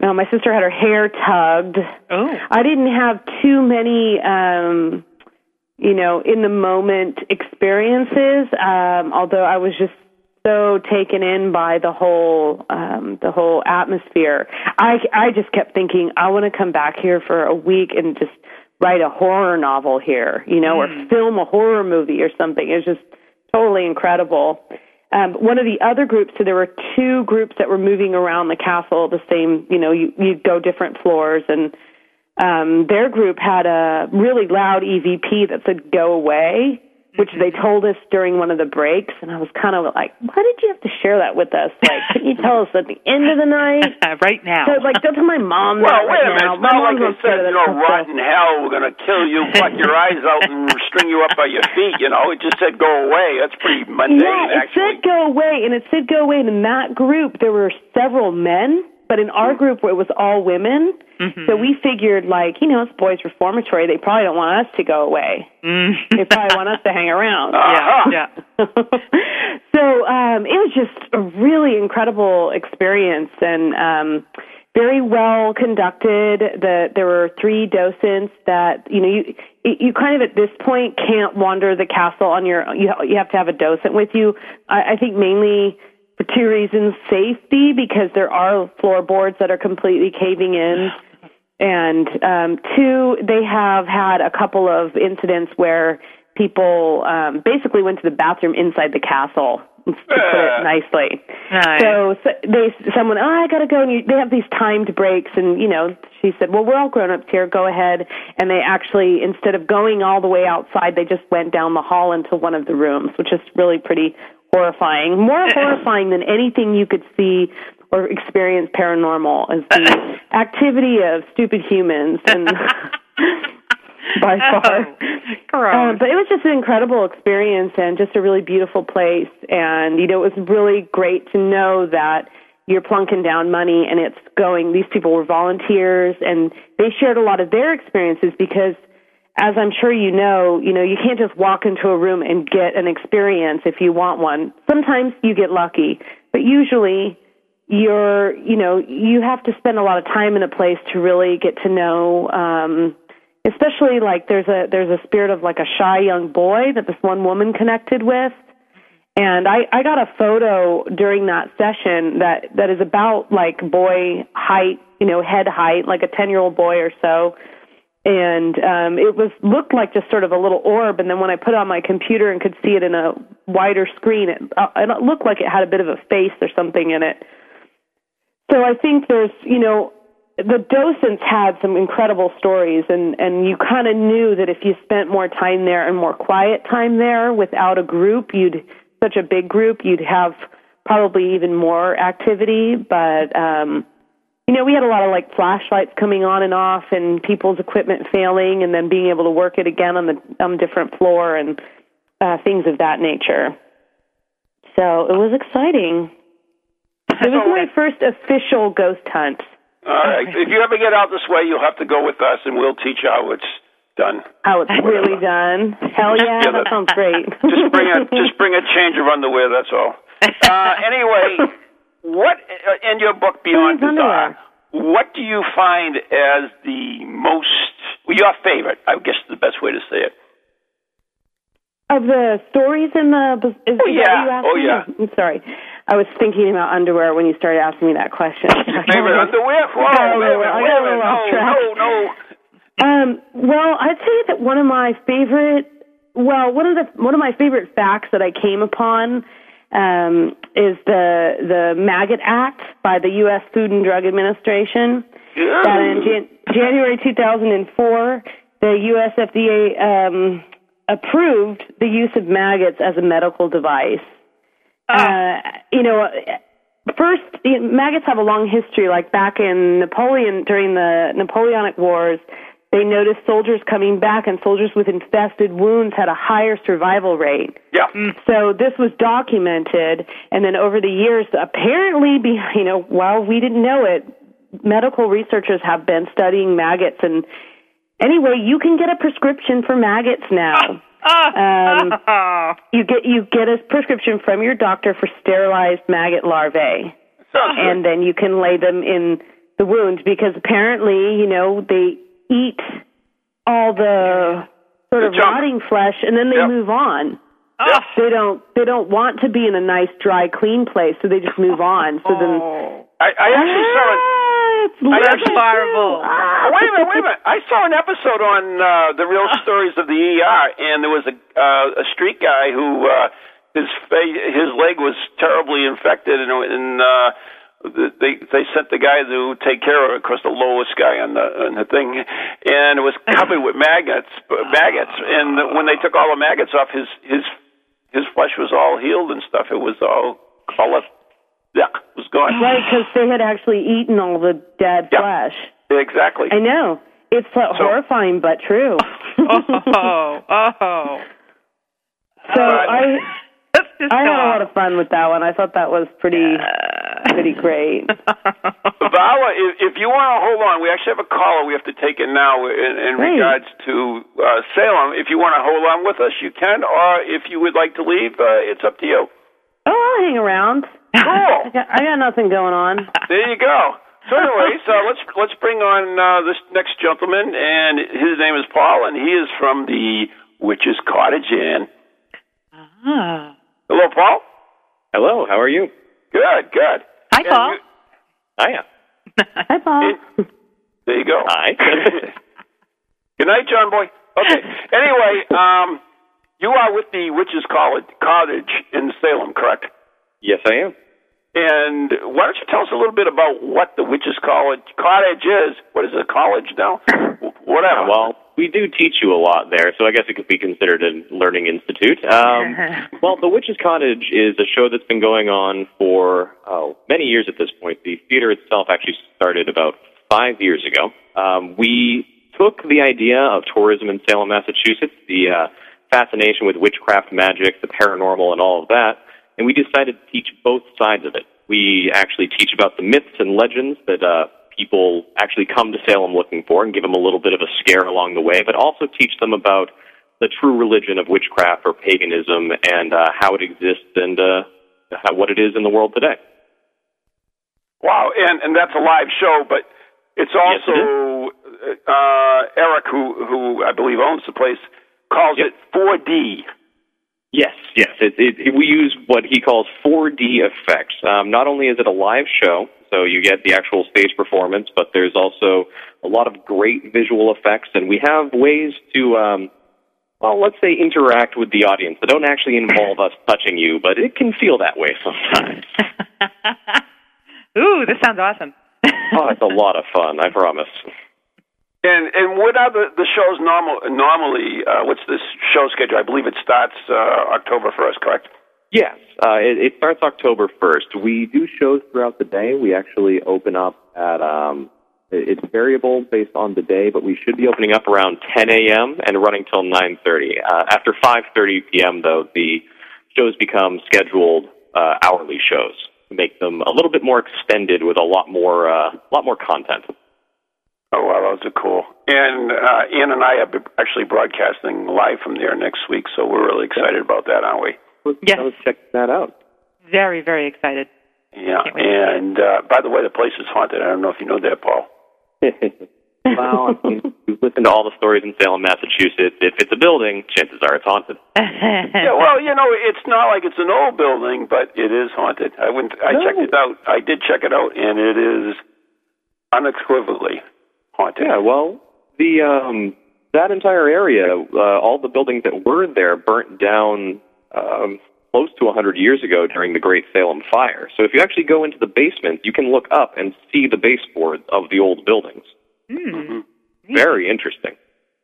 S3: Uh, my sister had her hair tugged.
S2: Oh.
S3: I didn't have too many, um, you know, in the moment experiences. Um, although I was just so taken in by the whole, um, the whole atmosphere. I, I just kept thinking, I want to come back here for a week and just write a horror novel here, you know, or film a horror movie or something. It was just totally incredible. Um, one of the other groups, so there were two groups that were moving around the castle, the same, you know, you, you'd go different floors, and um, their group had a really loud EVP that said "Go away," which they told us during one of the breaks, and I was kind of like, "Why did you have to share that with us? Like, couldn't you tell us at the end of the night?"
S2: right now.
S3: So, like, don't tell my mom
S1: Well,
S3: that
S1: wait
S3: right
S1: a minute.
S3: now.
S1: It's
S3: My
S1: not like
S3: mom's
S1: they
S3: not scared
S1: said, you know,
S3: that
S1: rotten hell, we're going to kill you, pluck your eyes out, and string you up by your feet. You know, it just said go away. That's pretty mundane,
S3: yeah, it
S1: actually.
S3: said go away, and it said go away. And in that group, there were several men, but in our group, where it was all women. So we figured, like, you know, it's boys' reformatory. They probably don't want us to go away. They probably want us to hang around.
S1: Uh-huh.
S2: yeah.
S3: so um, it was just a really incredible experience and um, very well conducted. The, there were three docents that you know you you kind of at this point can't wander the castle on your you you have to have a docent with you. I, I think mainly for two reasons: safety because there are floorboards that are completely caving in. And um, two, they have had a couple of incidents where people um, basically went to the bathroom inside the castle, to put it nicely.
S2: Nice.
S3: So, so they, someone, oh, I gotta go. And you, they have these timed breaks, and you know, she said, well, we're all grown ups here. Go ahead. And they actually, instead of going all the way outside, they just went down the hall into one of the rooms, which is really pretty horrifying. More horrifying than anything you could see or experience paranormal is the activity of stupid humans and by far.
S2: Gross.
S3: Um, but it was just an incredible experience and just a really beautiful place. And, you know, it was really great to know that you're plunking down money and it's going, these people were volunteers and they shared a lot of their experiences because as I'm sure you know, you know, you can't just walk into a room and get an experience if you want one. Sometimes you get lucky, but usually you're, you know, you have to spend a lot of time in a place to really get to know um especially like there's a there's a spirit of like a shy young boy that this one woman connected with and I, I got a photo during that session that, that is about like boy height, you know, head height, like a 10 year old boy or so. And um, it was looked like just sort of a little orb. And then when I put it on my computer and could see it in a wider screen, it, uh, it looked like it had a bit of a face or something in it. So I think there's, you know, the docents had some incredible stories and and you kind of knew that if you spent more time there and more quiet time there without a group you'd such a big group, you'd have probably even more activity. But um, you know, we had a lot of like flashlights coming on and off, and people's equipment failing, and then being able to work it again on the on different floor and uh, things of that nature. So it was exciting. It was my first official ghost hunt.
S1: All right. If you ever get out this way, you'll have to go with us, and we'll teach you how it's done.
S3: How it's really done. Hell yeah,
S1: Yeah,
S3: that
S1: that-
S3: sounds great.
S1: Just bring a just bring a change of underwear. That's all. Uh, anyway, what uh, in your book Beyond
S3: Change
S1: Desire? What do you find as the most well, your favorite? I guess is the best way to say it.
S3: Of the stories in the is,
S1: Oh, yeah. Oh,
S3: me?
S1: yeah.
S3: I'm sorry. I was thinking about underwear when you started asking me that question.
S1: Favorite underwear? Whoa,
S3: I got a
S1: wait a
S3: little-
S1: minute,
S3: I
S1: wait
S3: got
S1: a
S3: a little
S1: minute.
S3: off track.
S1: No, no, no.
S3: Um, well, I'd say that one of my favorite, well, one of the one of my favorite facts that I came upon um, is the the Maggot Act by the U.S. Food and Drug Administration. That in Jan- January 2004, the U.S. FDA um, approved the use of maggots as a medical device. Uh, you know, first maggots have a long history. Like back in Napoleon during the Napoleonic Wars, they noticed soldiers coming back, and soldiers with infested wounds had a higher survival rate.
S1: Yeah. Mm.
S3: So this was documented, and then over the years, apparently, be, you know, while we didn't know it, medical researchers have been studying maggots. And anyway, you can get a prescription for maggots now. Ah, ah. Um, you get you get a prescription from your doctor for sterilized maggot larvae,
S1: Sounds good.
S3: and then you can lay them in the wounds because apparently, you know, they eat all the sort of
S1: junk.
S3: rotting flesh, and then they
S1: Yep.
S3: move on
S1: Yep.
S3: they don't they don't want to be in a nice dry clean place so they just move on so then
S1: I, I actually saw it.
S3: Ah, it's
S1: I actually-
S2: horrible.
S3: Ah.
S1: Oh, wait a minute, wait a minute. I saw an episode on uh, the real stories of the ER, and there was a uh, a street guy who uh, his fa- his leg was terribly infected, and, and uh, they they sent the guy to take care of it. Of course, the lowest guy on the on the thing, and it was covered with maggots, maggots. And when they took all the maggots off, his his his flesh was all healed and stuff. It was all color. Yeah, it was gone.
S3: right because they had actually eaten all the dead
S1: Yeah.
S3: flesh
S1: Exactly.
S3: i know it's uh, horrifying but true
S2: oh, oh.
S3: so
S1: Right.
S3: i
S2: Let's just
S3: i had a lot of fun with that one i thought that was pretty pretty great
S1: Varla, if, if you want to hold on, we actually have a caller we have to take in now in, in regards to uh, Salem. If you want to hold on with us, you can, or if you would like to leave, uh, it's up to you.
S3: oh i'll hang around I
S1: Cool.
S3: got, I got nothing going on
S1: there you go. So anyway, so let's let's bring on uh, this next gentleman, and his name is Paul, and he is from the Witch's Cottage Inn.
S2: Ah.
S1: Hello, Paul.
S6: Hello, how are you?
S1: Good, good.
S2: Hi,
S1: And
S2: Paul.
S1: you-
S6: Hiya.
S3: hi paul
S1: There you go.
S6: Hi.
S1: Good night, John Boy. Okay. Anyway, um, you are with the Witches College Cottage in Salem, correct?
S6: yes, I am.
S1: And why don't you tell us a little bit about what the Witches College Cottage is? What is it, a college now? W- Whatever.
S6: Well, we do teach you a lot there, so I guess it could be considered a learning institute. Um, well, The Witch's Cottage is a show that's been going on for oh, many years at this point. The theater itself actually started about five years ago. Um, we took the idea of tourism in Salem, Massachusetts, the uh, fascination with witchcraft, magic, the paranormal, and all of that, and we decided to teach both sides of it. We actually teach about the myths and legends that uh, people actually come to Salem looking for and give them a little bit of a scare along the way, but also teach them about the true religion of witchcraft or paganism and uh, how it exists and uh, how, what it is in the world today.
S1: wow, and and that's a live show, but it's
S6: Yes, it
S1: also uh, Eric, who who I believe owns the place, calls
S6: Yep.
S1: it 4D.
S6: Yes, yes. It, it, we use what he calls 4D effects. Um, not only is it a live show, so you get the actual stage performance, but there's also a lot of great visual effects, and we have ways to, um, well, let's say interact with the audience. That don't actually involve us touching you, but it can feel that way sometimes.
S2: Ooh, this sounds awesome.
S6: oh, it's a lot of fun, I promise.
S1: And and what are the, the shows normal normally? Uh, what's this show schedule? I believe it starts uh, October first, correct?
S6: Yes, uh, it, it starts October 1st. We do shows throughout the day. We actually open up at, um, it- it's variable based on the day, but we should be opening up around 10 a.m. and running till 9.30. Uh, after 5.30 p.m., though, the shows become scheduled uh, hourly shows make them a little bit more extended with a lot more, uh, a lot more content.
S1: Oh, wow, those are cool. And uh, Ann and I are actually broadcasting live from there next week, so we're really excited about that, aren't we?
S2: Yes.
S6: Let's check that out.
S2: Very, very excited.
S1: Yeah.
S2: Can't wait to see it.
S1: And uh, by the way, the place is haunted. I don't know if you know that, Paul.
S6: well, I mean, you've listened to all the stories in Salem, Massachusetts. If it's a building, chances are it's haunted.
S1: yeah, well, you know, it's not like it's an old building, but it is haunted. I went, I checked it out. I did check it out, and it is unequivocally haunted.
S6: Yeah, well, the um, that entire area, uh, all the buildings that were there burnt down um, close to 100 years ago during the Great Salem Fire. So if you actually go into the basement, you can look up and see the baseboards of the old buildings.
S2: Hmm.
S6: Very interesting.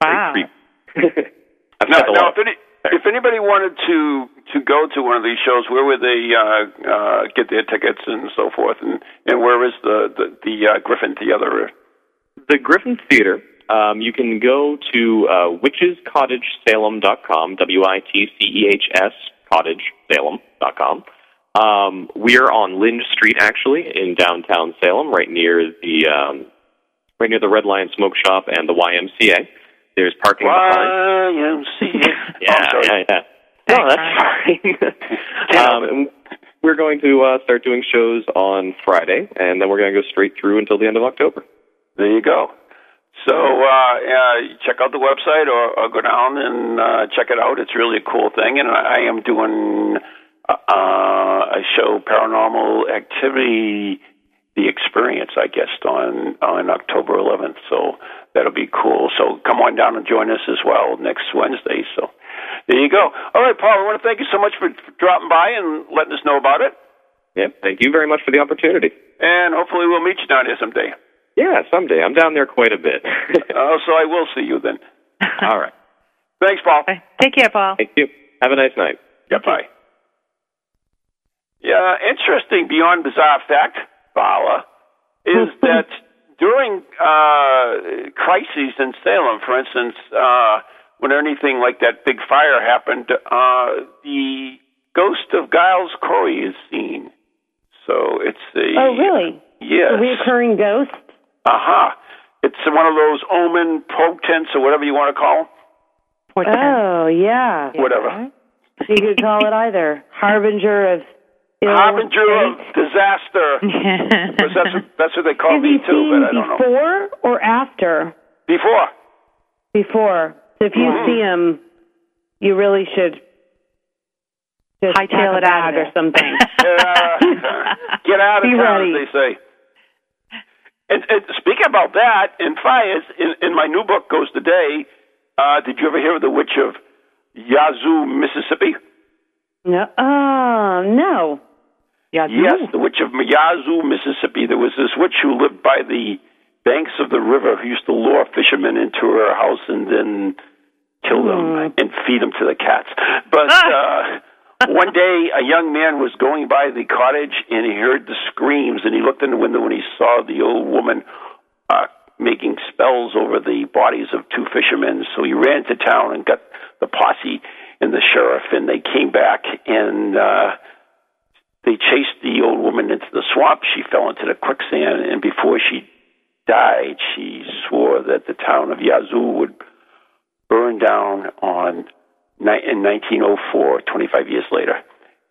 S2: Wow.
S6: Very creepy. I've
S1: Now,
S6: spent a
S1: now
S6: lot
S1: if, any, if anybody wanted to to go to one of these shows, where would they uh, uh, get their tickets and so forth? And and where is the the, the uh, Griffin Theater?
S6: The Griffin Theater. Um, you can go to uh, witchescottagesalem.com, W-I-T-C-E-H-S, cottagesalem.com. Um, we are on Lynde Street, actually, in downtown Salem, right near the um, right near the Red Lion Smoke Shop and the YMCA. There's parking behind.
S1: YMCA.
S6: Yeah,
S1: Oh,
S6: yeah, yeah. No, that's fine. um, we're going to uh, start doing shows on Friday, and then we're going to go straight through until the end of October.
S1: There you go. So uh, uh, check out the website or, or go down and uh, check it out. It's really a cool thing. And I I am doing uh, a show, Paranormal Activity, the Experience, I guess, on on October 11th. So that'll be cool. So come on down and join us as well next Wednesday. So there you go. All right, Paul. I want to thank you so much for, for dropping by and letting us know about it.
S6: Yeah, Thank you very much for the opportunity.
S1: And hopefully we'll meet you down here someday.
S6: Yeah, someday. I'm down there quite a bit.
S1: Oh, so I will see you then.
S6: All right.
S1: Thanks, Paul.
S2: Take care, Paul.
S6: Thank you. Have a nice night.
S1: Yeah, bye. Yeah, interesting beyond bizarre fact, Varla, is that during uh, crises in Salem, for instance, uh, when anything like that big fire happened, uh, the ghost of Giles Corey is seen. So it's a
S3: Oh, really?
S1: yes,
S3: A reoccurring ghost?
S1: Aha. It's one of those omen portents or whatever you want to call them.
S3: Oh, yeah.
S1: them. Whatever.
S3: You could call it either. Harbinger of ill
S1: Harbinger of disaster. Because that's what, that's what they call
S3: Is
S1: me too, but I don't know.
S3: before or after?
S1: Before.
S3: Before. So if you
S1: Mhm.
S3: see him, you really should just
S2: Hightail it out of
S3: bag or
S2: there.
S3: something.
S1: Uh, get out of
S3: Be
S1: town,
S3: ready.
S1: they say. And, and speaking about that, in fires, in, in my new book, Goes the Day, uh, did you ever hear of the witch of Yazoo, Mississippi?
S3: no. Oh, no.
S2: Yeah,
S1: Yes, the witch of Yazoo, Mississippi. There was this witch who lived by the banks of the river who used to lure fishermen into her house and then kill them and feed them to the cats. But uh, one day, a young man was going by the cottage and he heard the screams and he looked in the window and he saw the old woman uh, making spells over the bodies of two fishermen. So he ran to town and got the posse and the sheriff, and they came back and. Uh, they chased the old woman into the swamp. She fell into the quicksand, and before she died, she swore that the town of Yazoo would burn down on in 1904, 25 years later.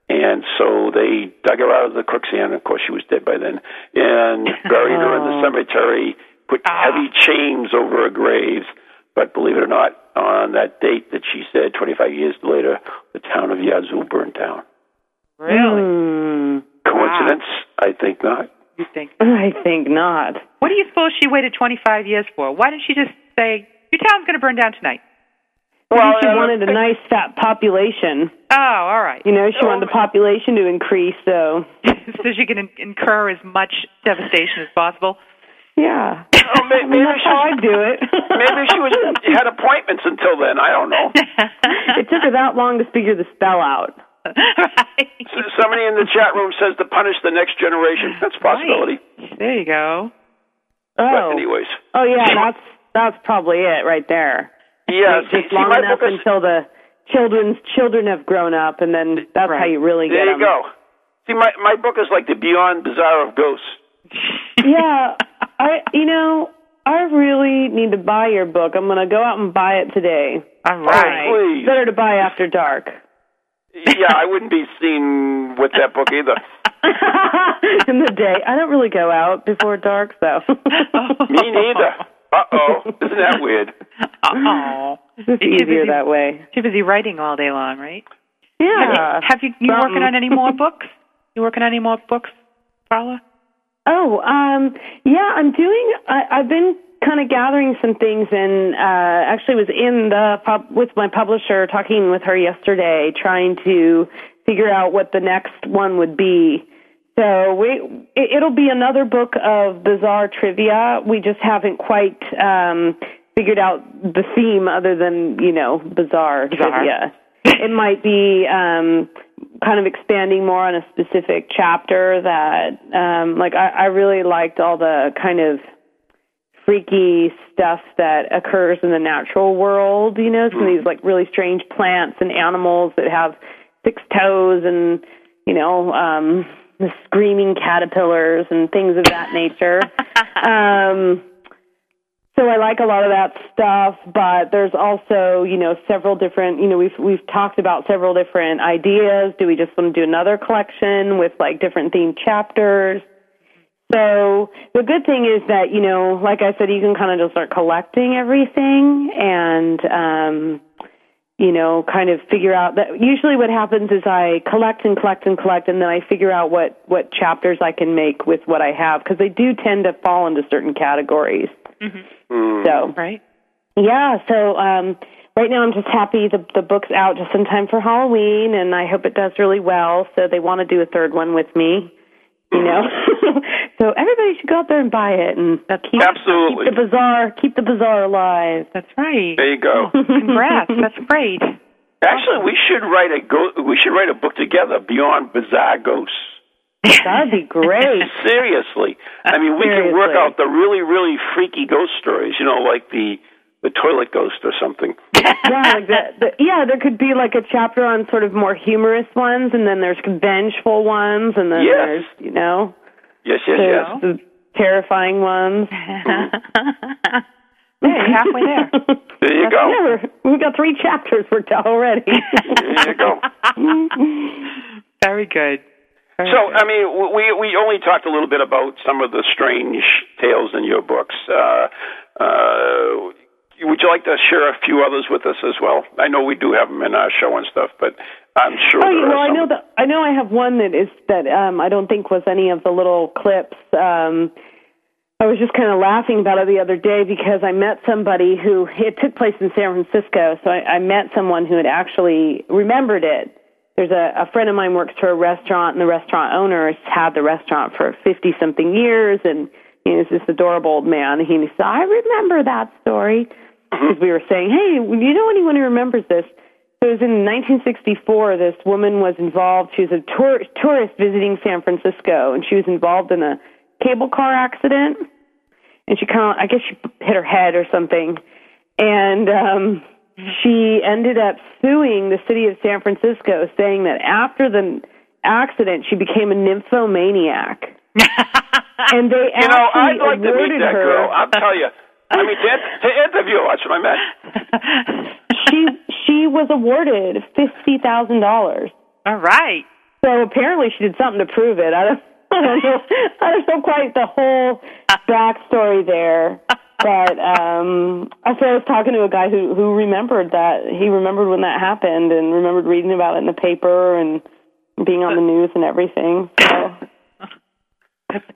S1: And so they dug her out of the quicksand. Of course, she was dead by then, and buried her in the cemetery. Put heavy chains over her graves. But believe it or not, on that date that she said, 25 years later, the town of Yazoo burned down.
S2: Really?
S3: Hmm.
S1: Coincidence? I think not.
S2: You think?
S3: I think not.
S2: What do you suppose she waited 25 years for? Why didn't she just say, your town's going to burn down tonight?
S3: Well, she wanted a nice fat population.
S2: Oh, all right.
S3: You know, she wanted the population to increase, so
S2: so she can in- incur as much devastation as possible.
S3: yeah.
S1: Oh, may-
S3: I mean,
S1: maybe
S3: that's
S1: she
S3: how I do it.
S1: maybe she was had appointments until then. I don't know.
S3: it took her that long to figure the spell out.
S1: S- Somebody in the chat room says to punish the next generation. That's a possibility.
S2: There you go. Oh.
S1: But
S3: Oh,
S1: anyways,
S3: oh yeah, that's that's probably it right there.
S1: Yeah.
S3: Wait
S1: See,
S3: just
S1: see,
S3: long
S1: my
S3: enough
S1: book is
S3: until the children's children have grown up, and then that's how you really get
S1: there. You
S3: 'em.
S1: go. See, my my book is like the Beyond Bizarre of Ghosts.
S3: yeah, I you know I really need to buy your book. I'm gonna go out and buy it today.
S2: All
S1: right. please.
S3: Better to buy after dark.
S1: yeah, I wouldn't be seen with that book either.
S3: In the day, I don't really go out before dark, so.
S1: Me neither. Uh oh, isn't that weird?
S2: Oh,
S3: It's easier that way.
S2: Too busy writing all day long, right?
S3: Yeah.
S2: Have you you
S3: Something.
S2: working on any more books? You working on any more books, Paula?
S3: Oh, um, yeah, I'm doing. I, I've been kind of gathering some things, and uh, actually was in the pub with my publisher, talking with her yesterday, trying to figure out what the next one would be. So we, it, it'll be another book of bizarre trivia. We just haven't quite um, figured out the theme, other than you know bizarre,
S2: Bizarre.
S3: trivia. it might be um, kind of expanding more on a specific chapter that, um, like, I, I really liked all the kind of freaky stuff that occurs in the natural world. You know, some of these like really strange plants and animals that have six toes and you know um, the screaming caterpillars and things of that nature. um, so I like a lot of that stuff, but there's also, you know, several different, you know, we've we've talked about several different ideas. Do we just want to do another collection with like different themed chapters? So the good thing is that, you know, like I said, you can kind of just start collecting everything and um you know, kind of figure out that usually what happens is I collect and collect and collect and then I figure out what what chapters I can make with what I have because they do tend to fall into certain categories.
S1: Mm.
S3: So
S2: Right.
S3: yeah, so um right now I'm just happy the the book's out just in time for Halloween and I hope it does really well. So they want to do a third one with me. You know. so everybody should go out there and buy it and keep,
S1: Absolutely.
S3: keep the bizarre keep the bizarre alive.
S2: That's right.
S1: There you go.
S2: Congrats. That's great.
S1: Actually, we should write a go- we should write a book together, Beyond Bizarre Ghosts.
S3: That'd be great.
S1: Seriously, I mean, we can work out the really, really freaky ghost stories. You know, like the the toilet ghost or something.
S3: yeah, like that. The, yeah, there could be like a chapter on sort of more humorous ones, and then there's vengeful ones, and then
S1: Yes.
S3: there's you know
S1: Yes, yes,
S3: there's
S1: yes.
S3: the terrifying ones. Mm-hmm.
S2: Hey, halfway there.
S1: There you go.
S3: Yeah, we're, we've got three chapters worked out already.
S1: There you go.
S2: Very good. Very
S1: So,
S2: good.
S1: I mean, we we only talked a little bit about some of the strange tales in your books. Uh, uh, would you like to share a few others with us as well? I know we do have them in our show and stuff, but I'm sure
S3: Oh,
S1: there
S3: well, I know that I know I have one that is that um, I don't think was any of the little clips. Um, I was just kind of laughing about it the other day because I met somebody who it took place in San Francisco. So I, I met someone who had actually remembered it. There's a, a friend of mine works for a restaurant, and the restaurant owner has had the restaurant for fifty something years, and he's this adorable old man. And he said, "I remember that story." Because we were saying, "Hey, do you know anyone who remembers this?" So it was in 1964. This woman was involved. She was a tour, tourist visiting San Francisco, and she was involved in a cable car accident. And she kind of, I guess she hit her head or something. And um, she ended up suing the city of San Francisco, saying that after the accident, she became a nymphomaniac. and they
S1: you know,
S3: actually
S1: I'd like to meet that
S3: her.
S1: girl. I'll tell you. I mean, to, to interview her, what I meant.
S3: she she was awarded fifty thousand dollars.
S2: All right.
S3: So apparently she did something to prove it. I don't, I don't know. I don't know quite the whole backstory there. But um I so I was talking to a guy who who remembered that he remembered when that happened and remembered reading about it in the paper and being on the news and everything. So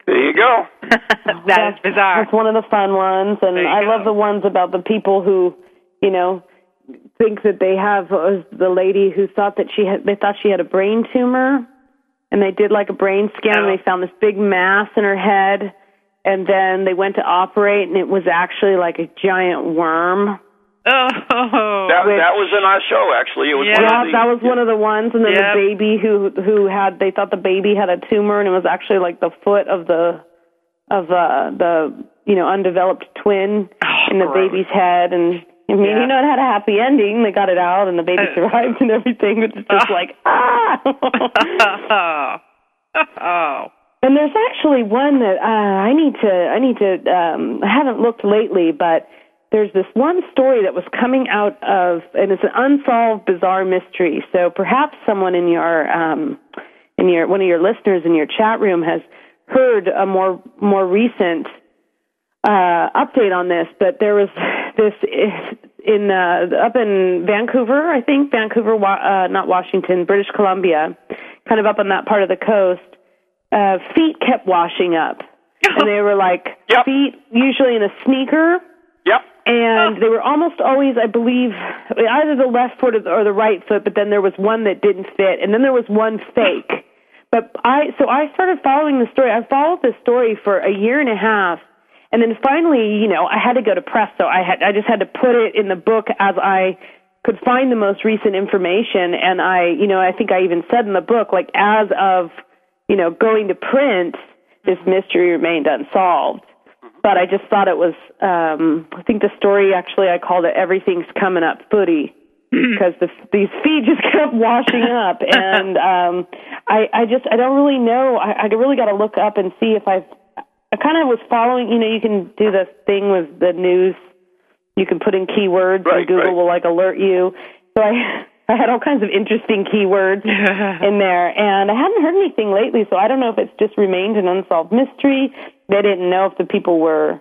S1: There you go.
S2: that is bizarre.
S3: that's one of the fun ones, and I
S2: go.
S3: love the ones about the people who, you know, think that they have uh, the lady who thought that she had they thought she had a brain tumor, and they did like a brain scan and they found this big mass in her head, and then they went to operate and it was actually like a giant worm.
S2: Oh.
S1: That,
S3: Which-
S1: that was in our show, actually. It was one
S3: Yeah,
S1: of the,
S3: that was one of the ones, and then
S2: Yep.
S3: the baby who who had they thought the baby had a tumor, and it was actually like the foot of the of uh, the you know undeveloped twin
S2: Oh,
S3: in the
S2: gross.
S3: baby's head, and I mean
S2: Yeah.
S3: you know it had a happy ending. They got it out, and the baby
S2: Uh.
S3: survived and everything. But it's just like ah.
S2: oh.
S3: And there's actually one that uh, I need to I need to um, I haven't looked lately, but there's this one story that was coming out of and it's an unsolved bizarre mystery. So perhaps someone in your um, in your one of your listeners in your chat room has heard a more more recent uh, update on this, but there was this in uh, up in Vancouver, I think Vancouver, uh, not Washington, British Columbia, kind of up on that part of the coast. Uh, feet kept washing up, and they were like
S1: Yep.
S3: feet, usually in a sneaker,
S1: Yep.
S3: and they were almost always, I believe, either the left foot or the, or the right foot. But then there was one that didn't fit, and then there was one fake. But I, so I started following the story. I followed this story for a year and a half, and then finally, you know, I had to go to press, so I had, I just had to put it in the book as I could find the most recent information. And I, you know, I think I even said in the book, like as of, you know, going to print, this mystery remained unsolved but I just thought it was. Um, I think the story actually I called it "Everything's Coming Up Footy" because the, these feet just kept washing up, and um, I, I just I don't really know. I, I really got to look up and see if I've. I kind of was following. You know, you can do the thing with the news. You can put in keywords,
S1: Right,
S3: and Google
S1: right.
S3: will like alert you. So I. I had all kinds of interesting keywords in there, and I hadn't heard anything lately, so I don't know if it's just remained an unsolved mystery. They didn't know if the people were,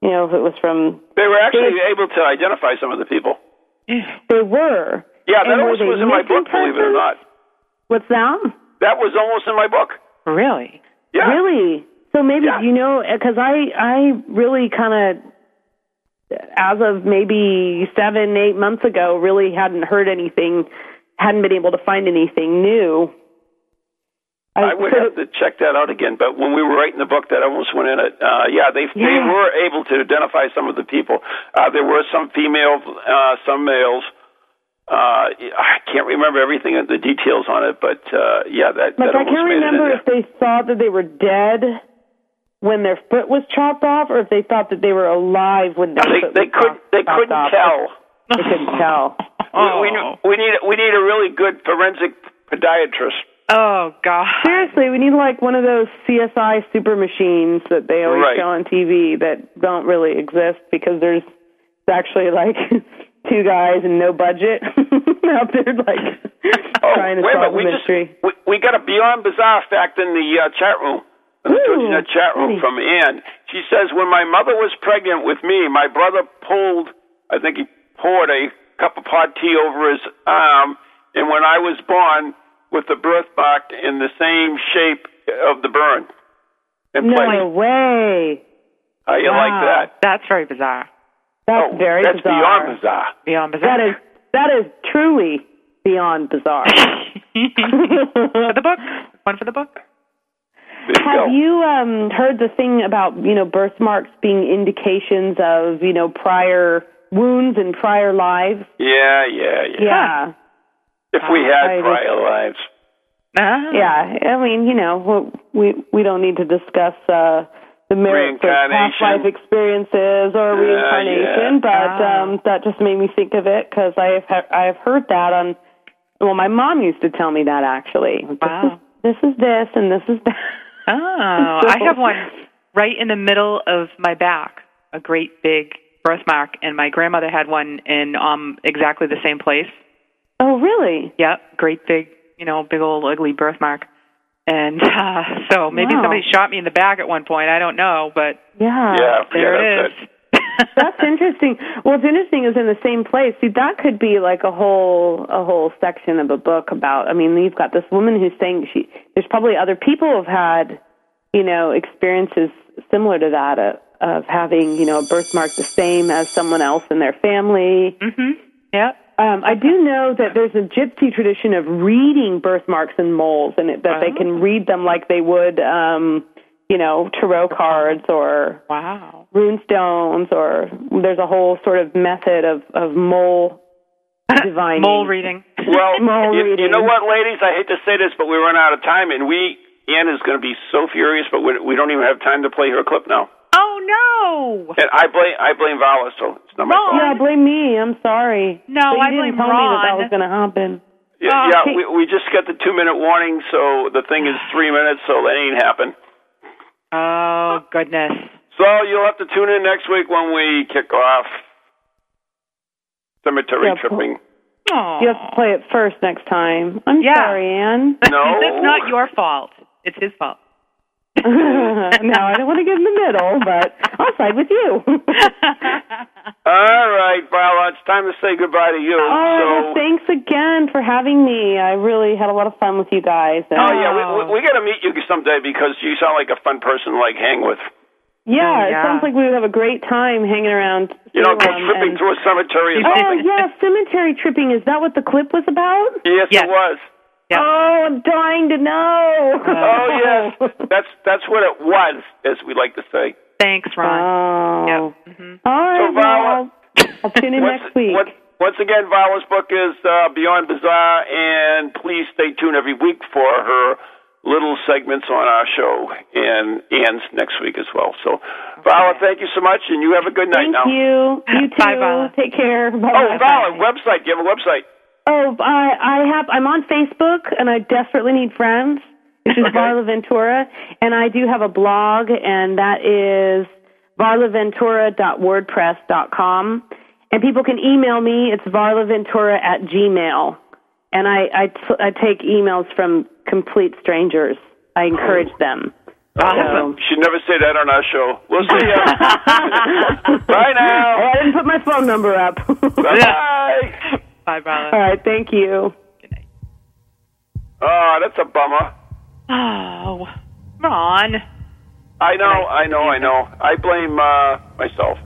S3: you know, if it was from.
S1: They were actually able to identify some of the people.
S3: They were.
S1: Yeah, that
S3: And
S1: almost was in my book, believe it or not.
S3: What's that?
S1: That was almost in my book.
S2: Really?
S1: Yeah.
S3: Really? So maybe
S1: Yeah.
S3: you know, because I I really kind of, as of maybe seven eight months ago, really hadn't heard anything, hadn't been able to find anything new.
S1: I would have to check that out again, but when we were writing the book, that almost went in it. Uh, yeah, they they were able to identify some of the people. Uh, there were some females, uh, some males. Uh, I can't remember everything the details on it, but uh, yeah, that
S3: Like
S1: that
S3: I can't remember if they thought that they were dead when their foot was chopped off, or if they thought that they were alive when their
S1: there.
S3: foot
S1: They they
S3: was
S1: could
S3: chopped,
S1: they
S3: chopped
S1: couldn't
S3: off.
S1: tell.
S3: They couldn't tell.
S1: We, we, we need we need a really good forensic podiatrist.
S2: Oh God.
S3: Seriously, we need like one of those CSI super machines that they always
S1: Right.
S3: show on TV that don't really exist because there's actually like two guys and no budget out there like
S1: Oh,
S3: trying to
S1: wait a
S3: solve
S1: minute. We
S3: a
S1: just
S3: mystery.
S1: we, we got a beyond bizarre fact in the uh, chat room. In the
S3: Ooh,
S1: TogiNet chat room from Ann. She says when my mother was pregnant with me, my brother pulled. I think he poured a cup of hot tea over his arm, and when I was born, with the birthmark in the same shape of the burn. In
S3: No
S1: place.
S3: way.
S1: How you like that?
S2: That's very bizarre.
S3: That's
S1: oh,
S3: very
S1: that's
S3: bizarre.
S1: beyond bizarre.
S2: Beyond bizarre.
S3: That is that is truly beyond bizarre.
S2: for the book. One for the book.
S1: There you
S3: Have
S1: go.
S3: you um heard the thing about, you know, birthmarks being indications of, you know, prior wounds and prior lives?
S1: Yeah, yeah, yeah.
S3: Yeah.
S1: If we
S3: I
S1: had
S3: just-
S1: prior lives.
S2: Ah.
S3: Yeah, I mean, you know, we we don't need to discuss uh the merits of past life experiences or
S1: Uh,
S3: reincarnation,
S1: yeah.
S3: but
S2: Ah.
S3: um that just made me think of it because I have he- I have heard that on. Well, my mom used to tell me that actually.
S2: Wow.
S3: This is this, is this and this is that.
S2: Oh,
S3: So-
S2: I have one right in the middle of my back, a great big birthmark, and my grandmother had one in um exactly the same place.
S3: Oh, really?
S2: Yep, great big, you know, big old ugly birthmark. And uh, so maybe
S3: Wow.
S2: somebody shot me in the back at one point. I don't know, but
S3: Yeah.
S1: Yeah,
S2: there
S1: yeah,
S2: it
S1: that's
S2: is.
S3: That's interesting. Well, it's interesting is in the same place. See, that could be like a whole a whole section of a book about. I mean, you've got this woman who's saying she. There's probably other people who've had, you know, experiences similar to that of, of having, you know, a birthmark the same as someone else in their family.
S2: Mhm. Yep.
S3: Um, I do know that there's a gypsy tradition of reading birthmarks and moles, and it, that they can read them like they would, um, you know, tarot cards or
S2: Wow.
S3: runestones, or there's a whole sort of method of of mole divining.
S2: Mole reading.
S1: Well,
S3: Mole
S1: you, you know what, ladies? I hate to say this, but we run out of time, and we Ann is going to be so furious, but we, we don't even have time to play her clip now.
S2: Oh no!
S1: And I blame I blame Varla, so it's not my fault.
S3: Yeah, blame me. I'm sorry.
S2: No,
S3: but you
S2: I
S3: didn't
S2: blame
S3: tell me that that was going to happen.
S1: Yeah,
S2: Oh,
S1: yeah
S3: hey.
S1: we, we just got the two minute warning, so the thing is three minutes, so that ain't happen.
S2: Oh goodness.
S1: So you'll have to tune in next week when we kick off cemetery
S3: Yeah,
S1: tripping.
S3: You have to play it first next time. I'm
S2: Yeah.
S3: sorry, Anne.
S1: No.
S2: That's not your fault. It's his fault.
S3: no, I don't want to get in the middle, but I'll side with you.
S1: All right, Varla, it's time to say goodbye to you.
S3: Oh,
S1: so,
S3: well, thanks again for having me. I really had a lot of fun with you guys. And,
S1: oh yeah, we, we, uh, we got to meet you someday because you sound like a fun person to like hang with.
S3: yeah,
S2: Oh,
S3: it sounds like we would have a great time hanging around.
S1: You know, go
S3: Salem
S1: tripping
S3: and-
S1: through a cemetery or
S3: Oh yeah, cemetery tripping. Is that what the clip was about?
S1: Yes,
S2: Yes.
S1: it was.
S2: Yeah.
S3: Oh, I'm dying to know.
S1: Oh yes, that's that's what it was, as we like to say.
S2: Thanks, Ron.
S3: Oh.
S2: Yep. hmm
S3: All right.
S1: So, Varla,
S3: well, I'll tune in next week.
S1: once, once again, Varla's book is uh, Beyond Bizarre, and please stay tuned every week for her little segments on our show and Ann's next week as well. So, Varla, thank you so much, and you have a good night
S3: Thank
S1: now.
S3: you. You too.
S2: Bye, Varla.
S3: Take care. Bye.
S1: Oh, Varla, website. Do you have a website?
S3: Oh, I I have. I'm on Facebook, and I desperately need friends. Which is
S1: Okay.
S3: Varla Ventura, and I do have a blog, and that is varlaventura.wordpress.com. And people can email me. It's varlaventura at gmail. And I I, t- I take emails from complete strangers. I encourage them.
S1: Awesome. Should never say that on our show. We'll see ya. Bye
S3: Oh,
S1: now.
S3: I didn't put my phone number up.
S1: Bye.
S2: Bye, Varla.
S3: All right, thank you. Good night.
S1: Oh, that's a bummer.
S2: Oh, Ron.
S1: I know, I know, I know. I blame uh, myself.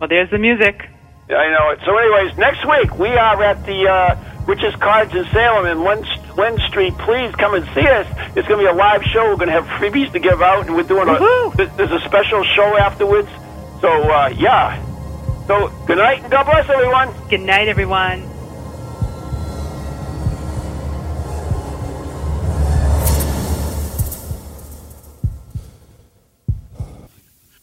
S2: Well, there's the music.
S1: Yeah, I know it. So, anyways, next week we are at the uh, Witches Cottage in Salem in Len, Len Street. Please come and see us. It's going to be a live show. We're going to have freebies to give out, and we're doing a
S2: Woohoo!
S1: th- there's a special show afterwards. So, uh, yeah. So, good night and God bless everyone.
S2: Good night, everyone.